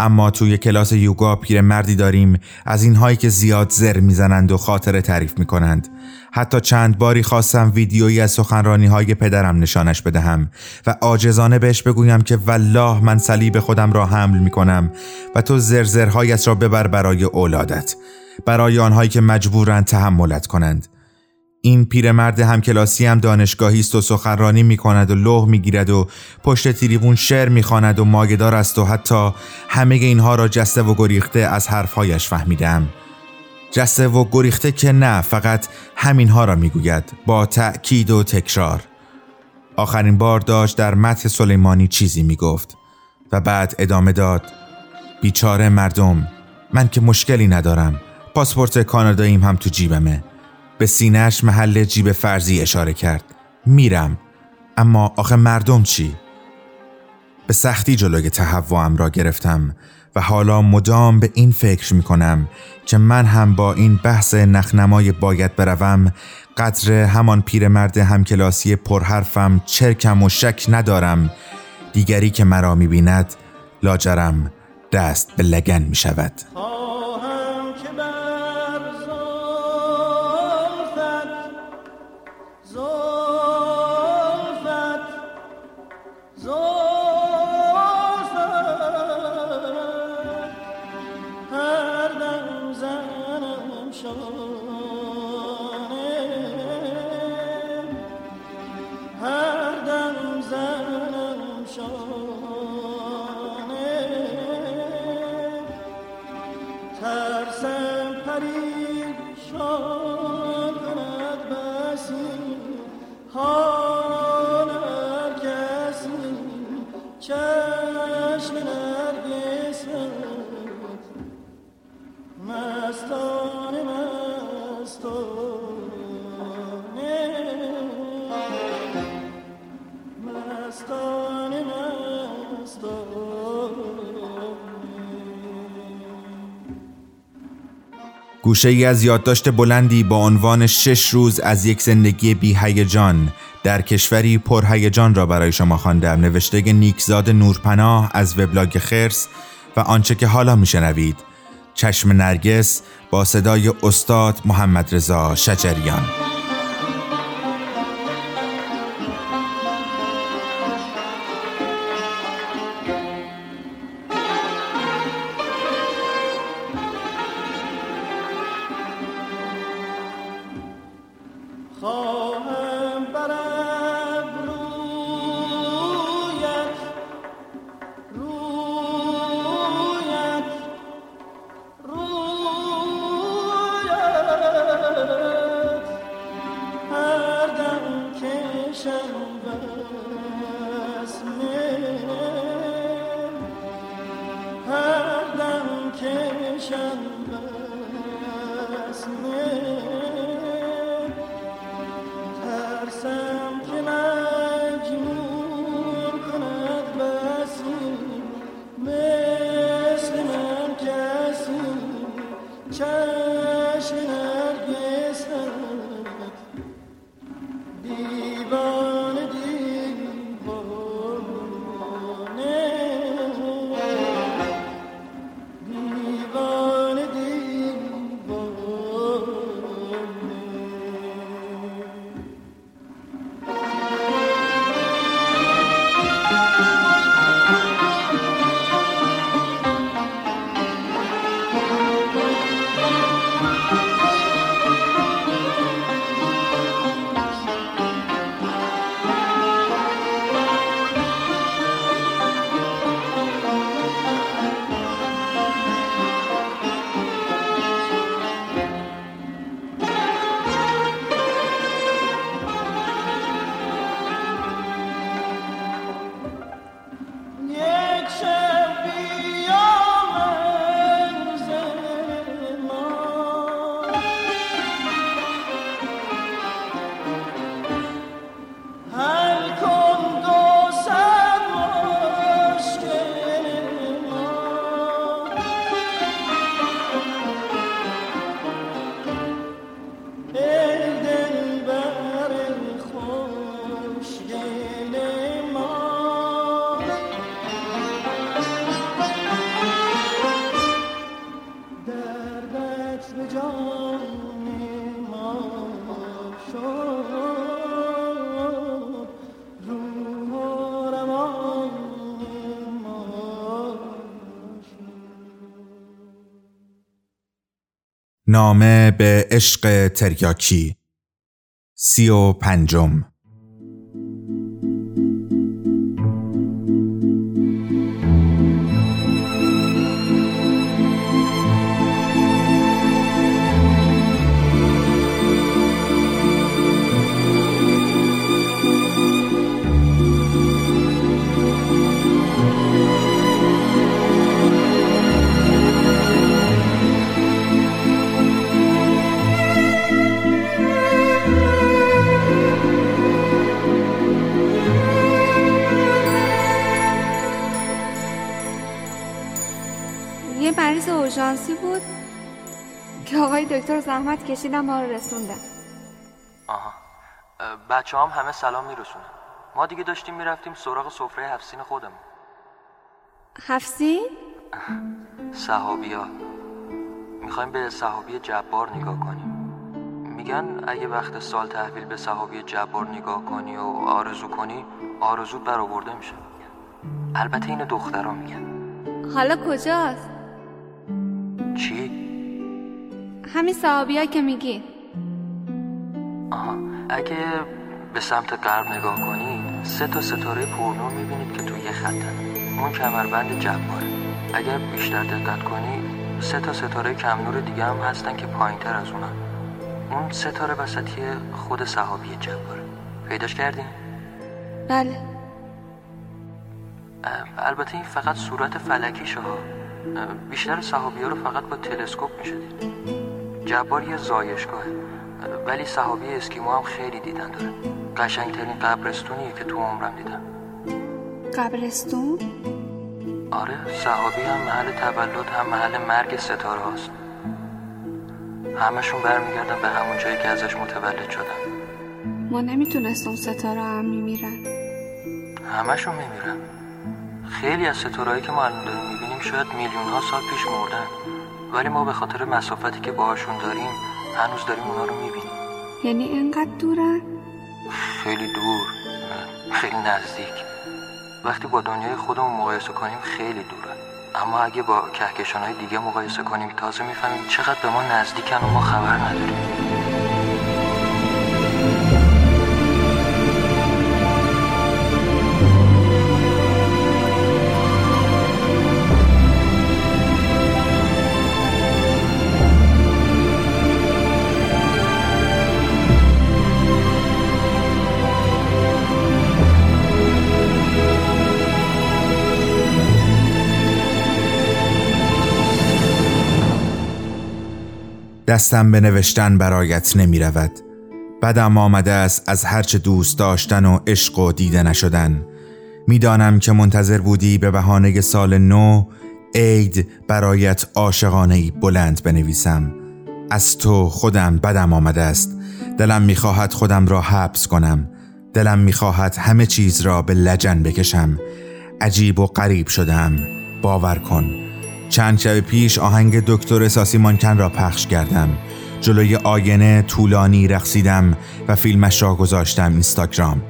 اما توی کلاس یوگا مردی داریم. از اینهایی که زیاد زر می‌زنند و خاطره تعریف می‌کنند. حتی چند باری خواستم ویدیویی از سخنرانی های پدرم نشانش بدهم و عاجزانه بهش بگویم که والله من صلیب خودم را حمل می‌کنم و تو زرزرهایت را ببر برای اولادت. برای آنهایی که مجبورند تحملت کنند. این پیرمرد همکلاسی هم دانشگاهی است و سخنرانی می کند و لوح می گیرد و پشت تریبون شعر می خواند و ماگدار است و حتی همه اینها را جسته و گریخته از حرفهایش فهمیدم. جسته و گریخته که نه فقط همینها را می‌گوید با تأکید و تکرار. آخرین بار داشت در متن سلیمانی چیزی می گفت و بعد ادامه داد بیچاره مردم من که مشکلی ندارم. پاسپورت کاناداییم هم تو جیبمه. به سینهش محل جیب فرضی اشاره کرد. میرم. اما آخه مردم چی؟ به سختی جلوی تهوعم را گرفتم و حالا مدام به این فکر می کنم که من هم با این بحث نخنمای باید بروم قدر همان پیرمرد همکلاسی پرحرفم چرکم و شک ندارم. دیگری که مرا می بیند لاجرم دست به لگن می شود گوشه ای از یادداشت بلندی با عنوان شش روز از یک زندگی بی هیجان در کشوری پر هیجان را برای شما خواندم. نوشته نیکزاد نورپناه از وبلاگ خرس و آنچه که حالا میشنوید. چشم نرگس با صدای استاد محمد رضا شجریان. نامه به عشق تریاکی. سی و پنجم. دکتر زحمت کشیدم ما رو رسوندن. آها. بچه هم همه سلام میرسونن. ما دیگه داشتیم می‌رفتیم سراغ سفره هفسین خودم هفسین؟ صحابی ها می‌خوایم به صحابی جبار نگاه کنیم. میگن اگه وقت سال تحویل به صحابی جبار نگاه کنی و آرزو کنی آرزوت برآورده میشه. البته این دخترها میگن. حالا کجاست؟ چی؟ همین صحابی که میگی. آها اگه به سمت غرب نگاه کنید سه تا ستاره پرنور می‌بینید که توی یه خطن اون کمربند جباره اگر بیشتر دقت کنید سه تا ستاره کم نور دیگه هم هستن که پایین تر از اونن. اون ستاره وسطی خود صحابی جباره پیداش کردین؟ بله. البته این فقط صورت فلکیشه ها. بیشتر صحابی ها رو فقط با تلسکوپ می‌شدید جبار یه زایشگاهه. ولی صحابی اسکیمو هم خیلی دیدن داره. قشنگترین قبرستونیه که تو عمرم دیدم. قبرستون؟ آره صحابی هم محل تولد هم محل مرگ ستاره هاست. همشون برمیگردن به همون جایی که ازش متولد شدن. ما نمی‌تونستم ستاره هم میمیرن. همشون میمیرن. خیلی از ستارهایی که ما الان داریم می‌بینیم شاید میلیون ها سال پیش مردن. ولی ما به خاطر مسافتی که باهاشون داریم هنوز داریم اونا رو می‌بینیم. یعنی اینقدر دورن؟ خیلی دور. خیلی نزدیک. وقتی با دنیای خودمون مقایسه کنیم خیلی دوره اما اگه با کهکشان های دیگه مقایسه کنیم تازه می‌فهمیم چقدر به ما نزدیکن و ما خبر نداریم. دستم به نوشتن برایت نمی رود بدم آمده است از هرچه دوست داشتن و عشق و دیده نشدن. می‌دانم که منتظر بودی به بهانه سال نو عید برایت عاشقانه ای بلند بنویسم. از تو خودم بدم آمده است. دلم می‌خواهد خودم را حبس کنم. دلم می‌خواهد همه چیز را به لجن بکشم. عجیب و غریب شدم باور کن. چند شب پیش آهنگ دکتر ساسی مانکن را پخش کردم. جلوی آینه طولانی رقصیدم و فیلمش را گذاشتم اینستاگرام.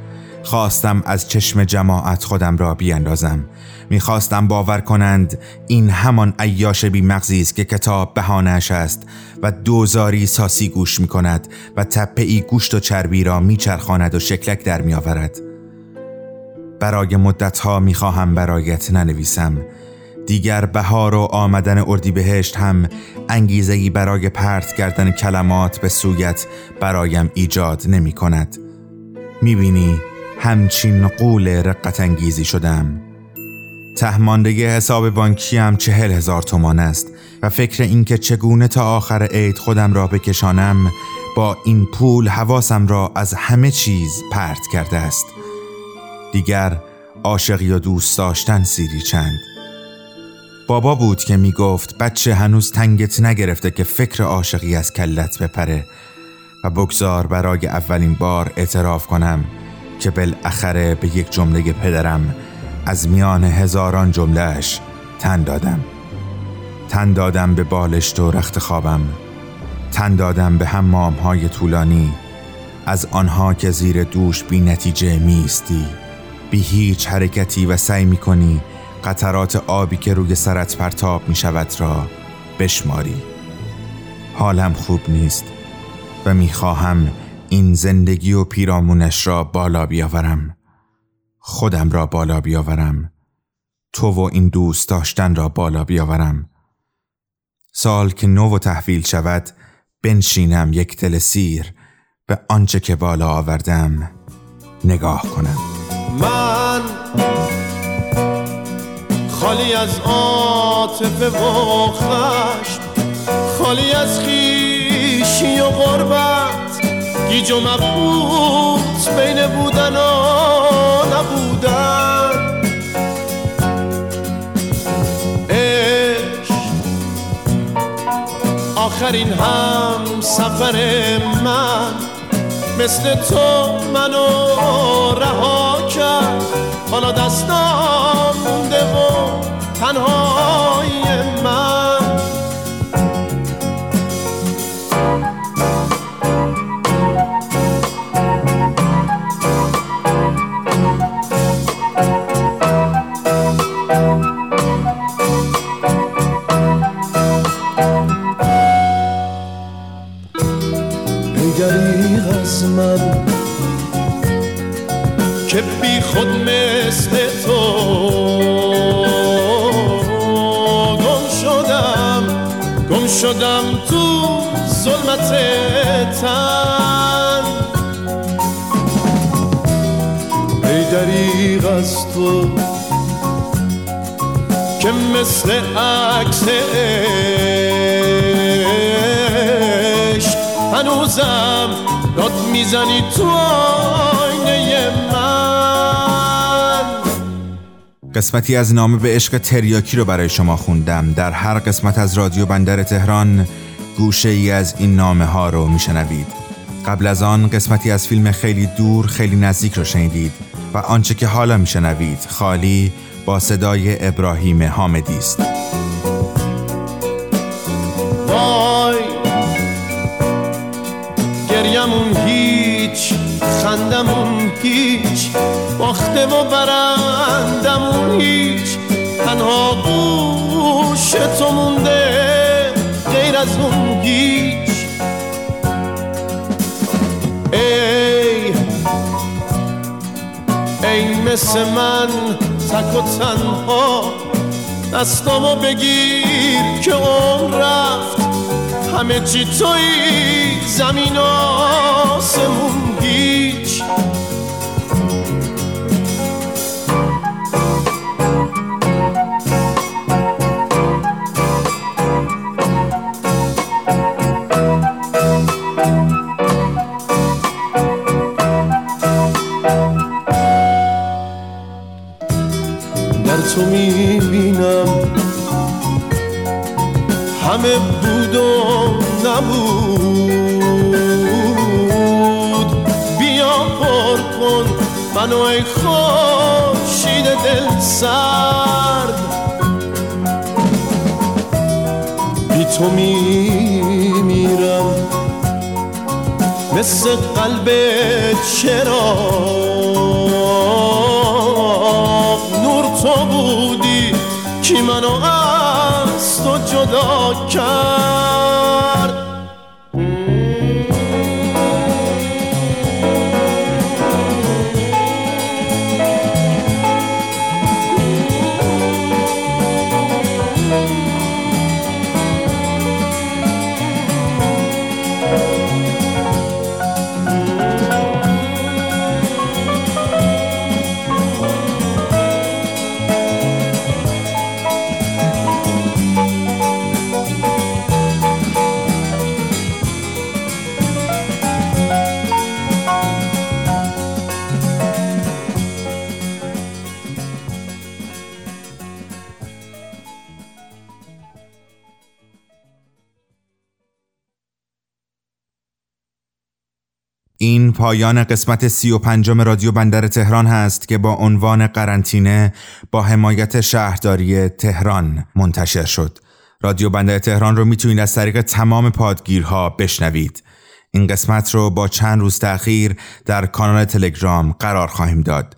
خواستم از چشم جماعت خودم را بیاندازم. می‌خواستم باور کنند این همان عیاش بی مغزی است که کتاب بهانش است و دوزاری ساسی گوش می کند و تپه ای گوشت و چربی را میچرخاند و شکلک در میآورد. برای مدتها می‌خواهم برایت ننویسم. دیگر بهار و آمدن اردیبهشت هم انگیزهی برای پرت کردن کلمات به سویت برایم ایجاد نمی کند. می بینی همچین قول رقت انگیزی شدم. تهماندگی حساب بانکیم چهل هزار تومان است و فکر اینکه چگونه تا آخر عید خودم را بکشانم با این پول حواسم را از همه چیز پرت کرده است. دیگر عاشقی و دوست داشتن سیری چند. بابا بود که می گفت بچه هنوز تنگت نگرفته که فکر عاشقی از کلت بپره و بگذار برای اولین بار اعتراف کنم که بالاخره به یک جمله پدرم از میان هزاران جملهش تن دادم. تن دادم به بالشت و رخت خوابم. تن دادم به حمام های طولانی. از آنها که زیر دوش بی نتیجه میستی بی هیچ حرکتی و سعی می کنی قطرات آبی که روی سرت پرتاب می شود را بشماری. حالم خوب نیست و می خواهم این زندگی و پیرامونش را بالا بیاورم. خودم را بالا بیاورم. تو و این دوست داشتن را بالا بیاورم. سال که نو و تحویل شود بنشینم یک دل سیر به آنچه که بالا آوردم نگاه کنم. از عاطفه و خشم خالی از خیشی و غربت. گیج و مبهوت بین بودن و نبودن. عشق آخرین هم سفر من. مثل تو منو San Juan. مثل عکس عشق هنوز بازم داد می‌زنی تو آینه من قسمتی از نامه به عشق تریاکی رو برای شما خوندم. در هر قسمت از رادیو بندر تهران گوشه ای از این نامه ها رو میشنوید. قبل از آن قسمتی از فیلم خیلی دور خیلی نزدیک رو شنیدید و آنچه که حالا میشنوید. خالی با صدای ابراهیم حامدی است. وای گریمون هیچ خندمون هیچ باخته و برندمون هیچ تنها گوش تو مونده غیر از اون هیچ. ای ای مثل من تک و تنها دستامو بگیر که عمر رفت. همه چی توی زمین آسمون هیچ نبود. بیا پر کن منو ای خوشید دل سرد. بی تو میمیرم مثل قلب چرا نور تو بودی کی منو از تو جدا کرد. پایان قسمت سی و پنجم رادیو بندر تهران هست که با عنوان قرنطینه با حمایت شهرداری تهران منتشر شد. رادیو بندر تهران رو می‌تونید از طریق تمام پادگیرها بشنوید. این قسمت رو با چند روز تأخیر در کانال تلگرام قرار خواهیم داد.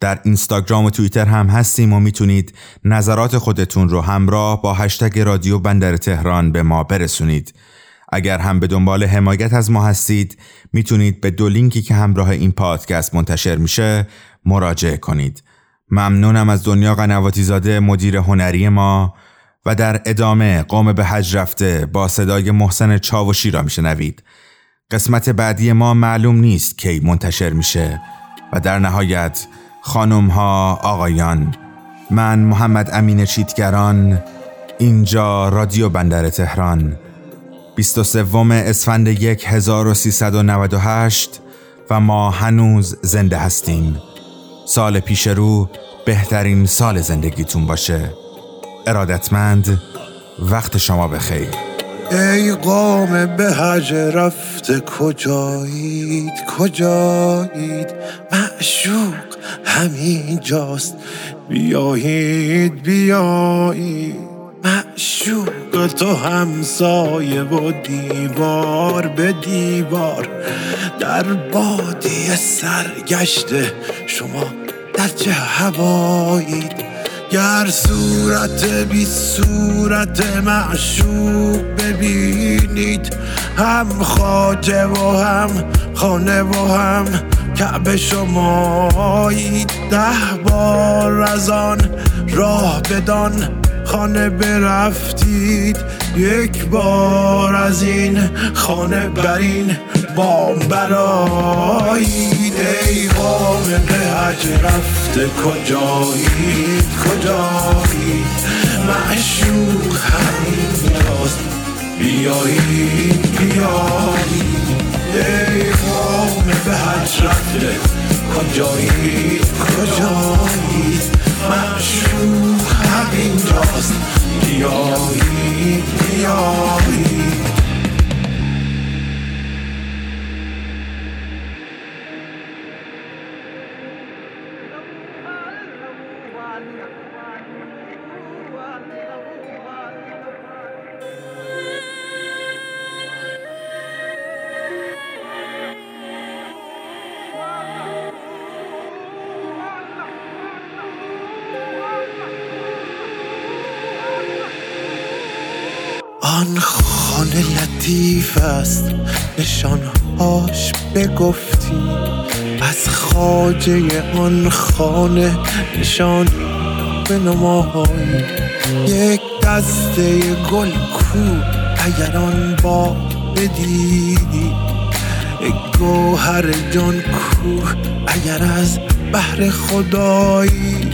در اینستاگرام و توییتر هم هستیم و می‌تونید نظرات خودتون رو همراه با هشتگ رادیو بندر تهران به ما برسونید. اگر هم به دنبال حمایت از ما هستید می‌تونید به دو لینکی که همراه این پادکست منتشر میشه مراجعه کنید. ممنونم از دنیا قنواتی زاده مدیر هنری ما و در ادامه قوم به حج رفته با صدای محسن چاوشی را میشنوید. قسمت بعدی ما معلوم نیست کی منتشر میشه و در نهایت خانم ها آقایان من محمد امین چیتگران اینجا رادیو بندر تهران 23 اسفند 1398 و ما هنوز زنده هستیم. سال پیش رو بهترین سال زندگیتون باشه. ارادتمند وقت شما بخیر. ای قوم به حج رفته کجایید؟ کجایید؟ معشوق همین جاست بیایید بیایید. معشوق تو همسایه و دیوار به دیوار در بادی سرگشته شما در چه هوایید گر صورت بی صورت معشوق ببینید هم خاجه و هم خانه و هم کعبه شمایید ده بار از آن راه بدان خانه برفتید. یک بار از این خانه برین بام برایید ای به حج رفته کجایید؟ کجایید؟ معشوق همین بیایید بیایید. ای قوم به حج رفته کجایی؟ کجایی؟ معشوق همین جاست بیایی بیایی. آن خانه لطیف است. نشانهاش بگفتی. از خاجه آن خانه نشان به نمایی یک دسته گل کو اگر آن با بدیدی. یک گوهر جان کو اگر از بحر خدایی.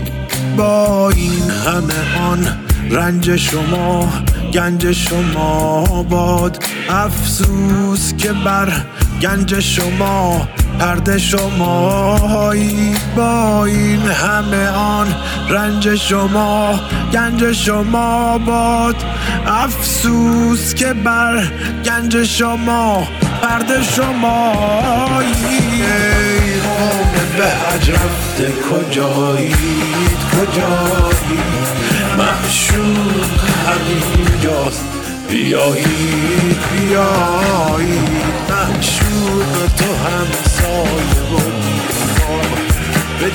با این همه آن رنج شما گنج شما باد. افسوس که بر گنج شما پرده شمایی با این همه آن رنج شما گنج شما باد. افسوس که بر گنج شما پرده شمایی ای قوم به حج رفته کجایید کجایید معشوق همینجاست بیایید بیایید معشوق تو همسایه و دیوار به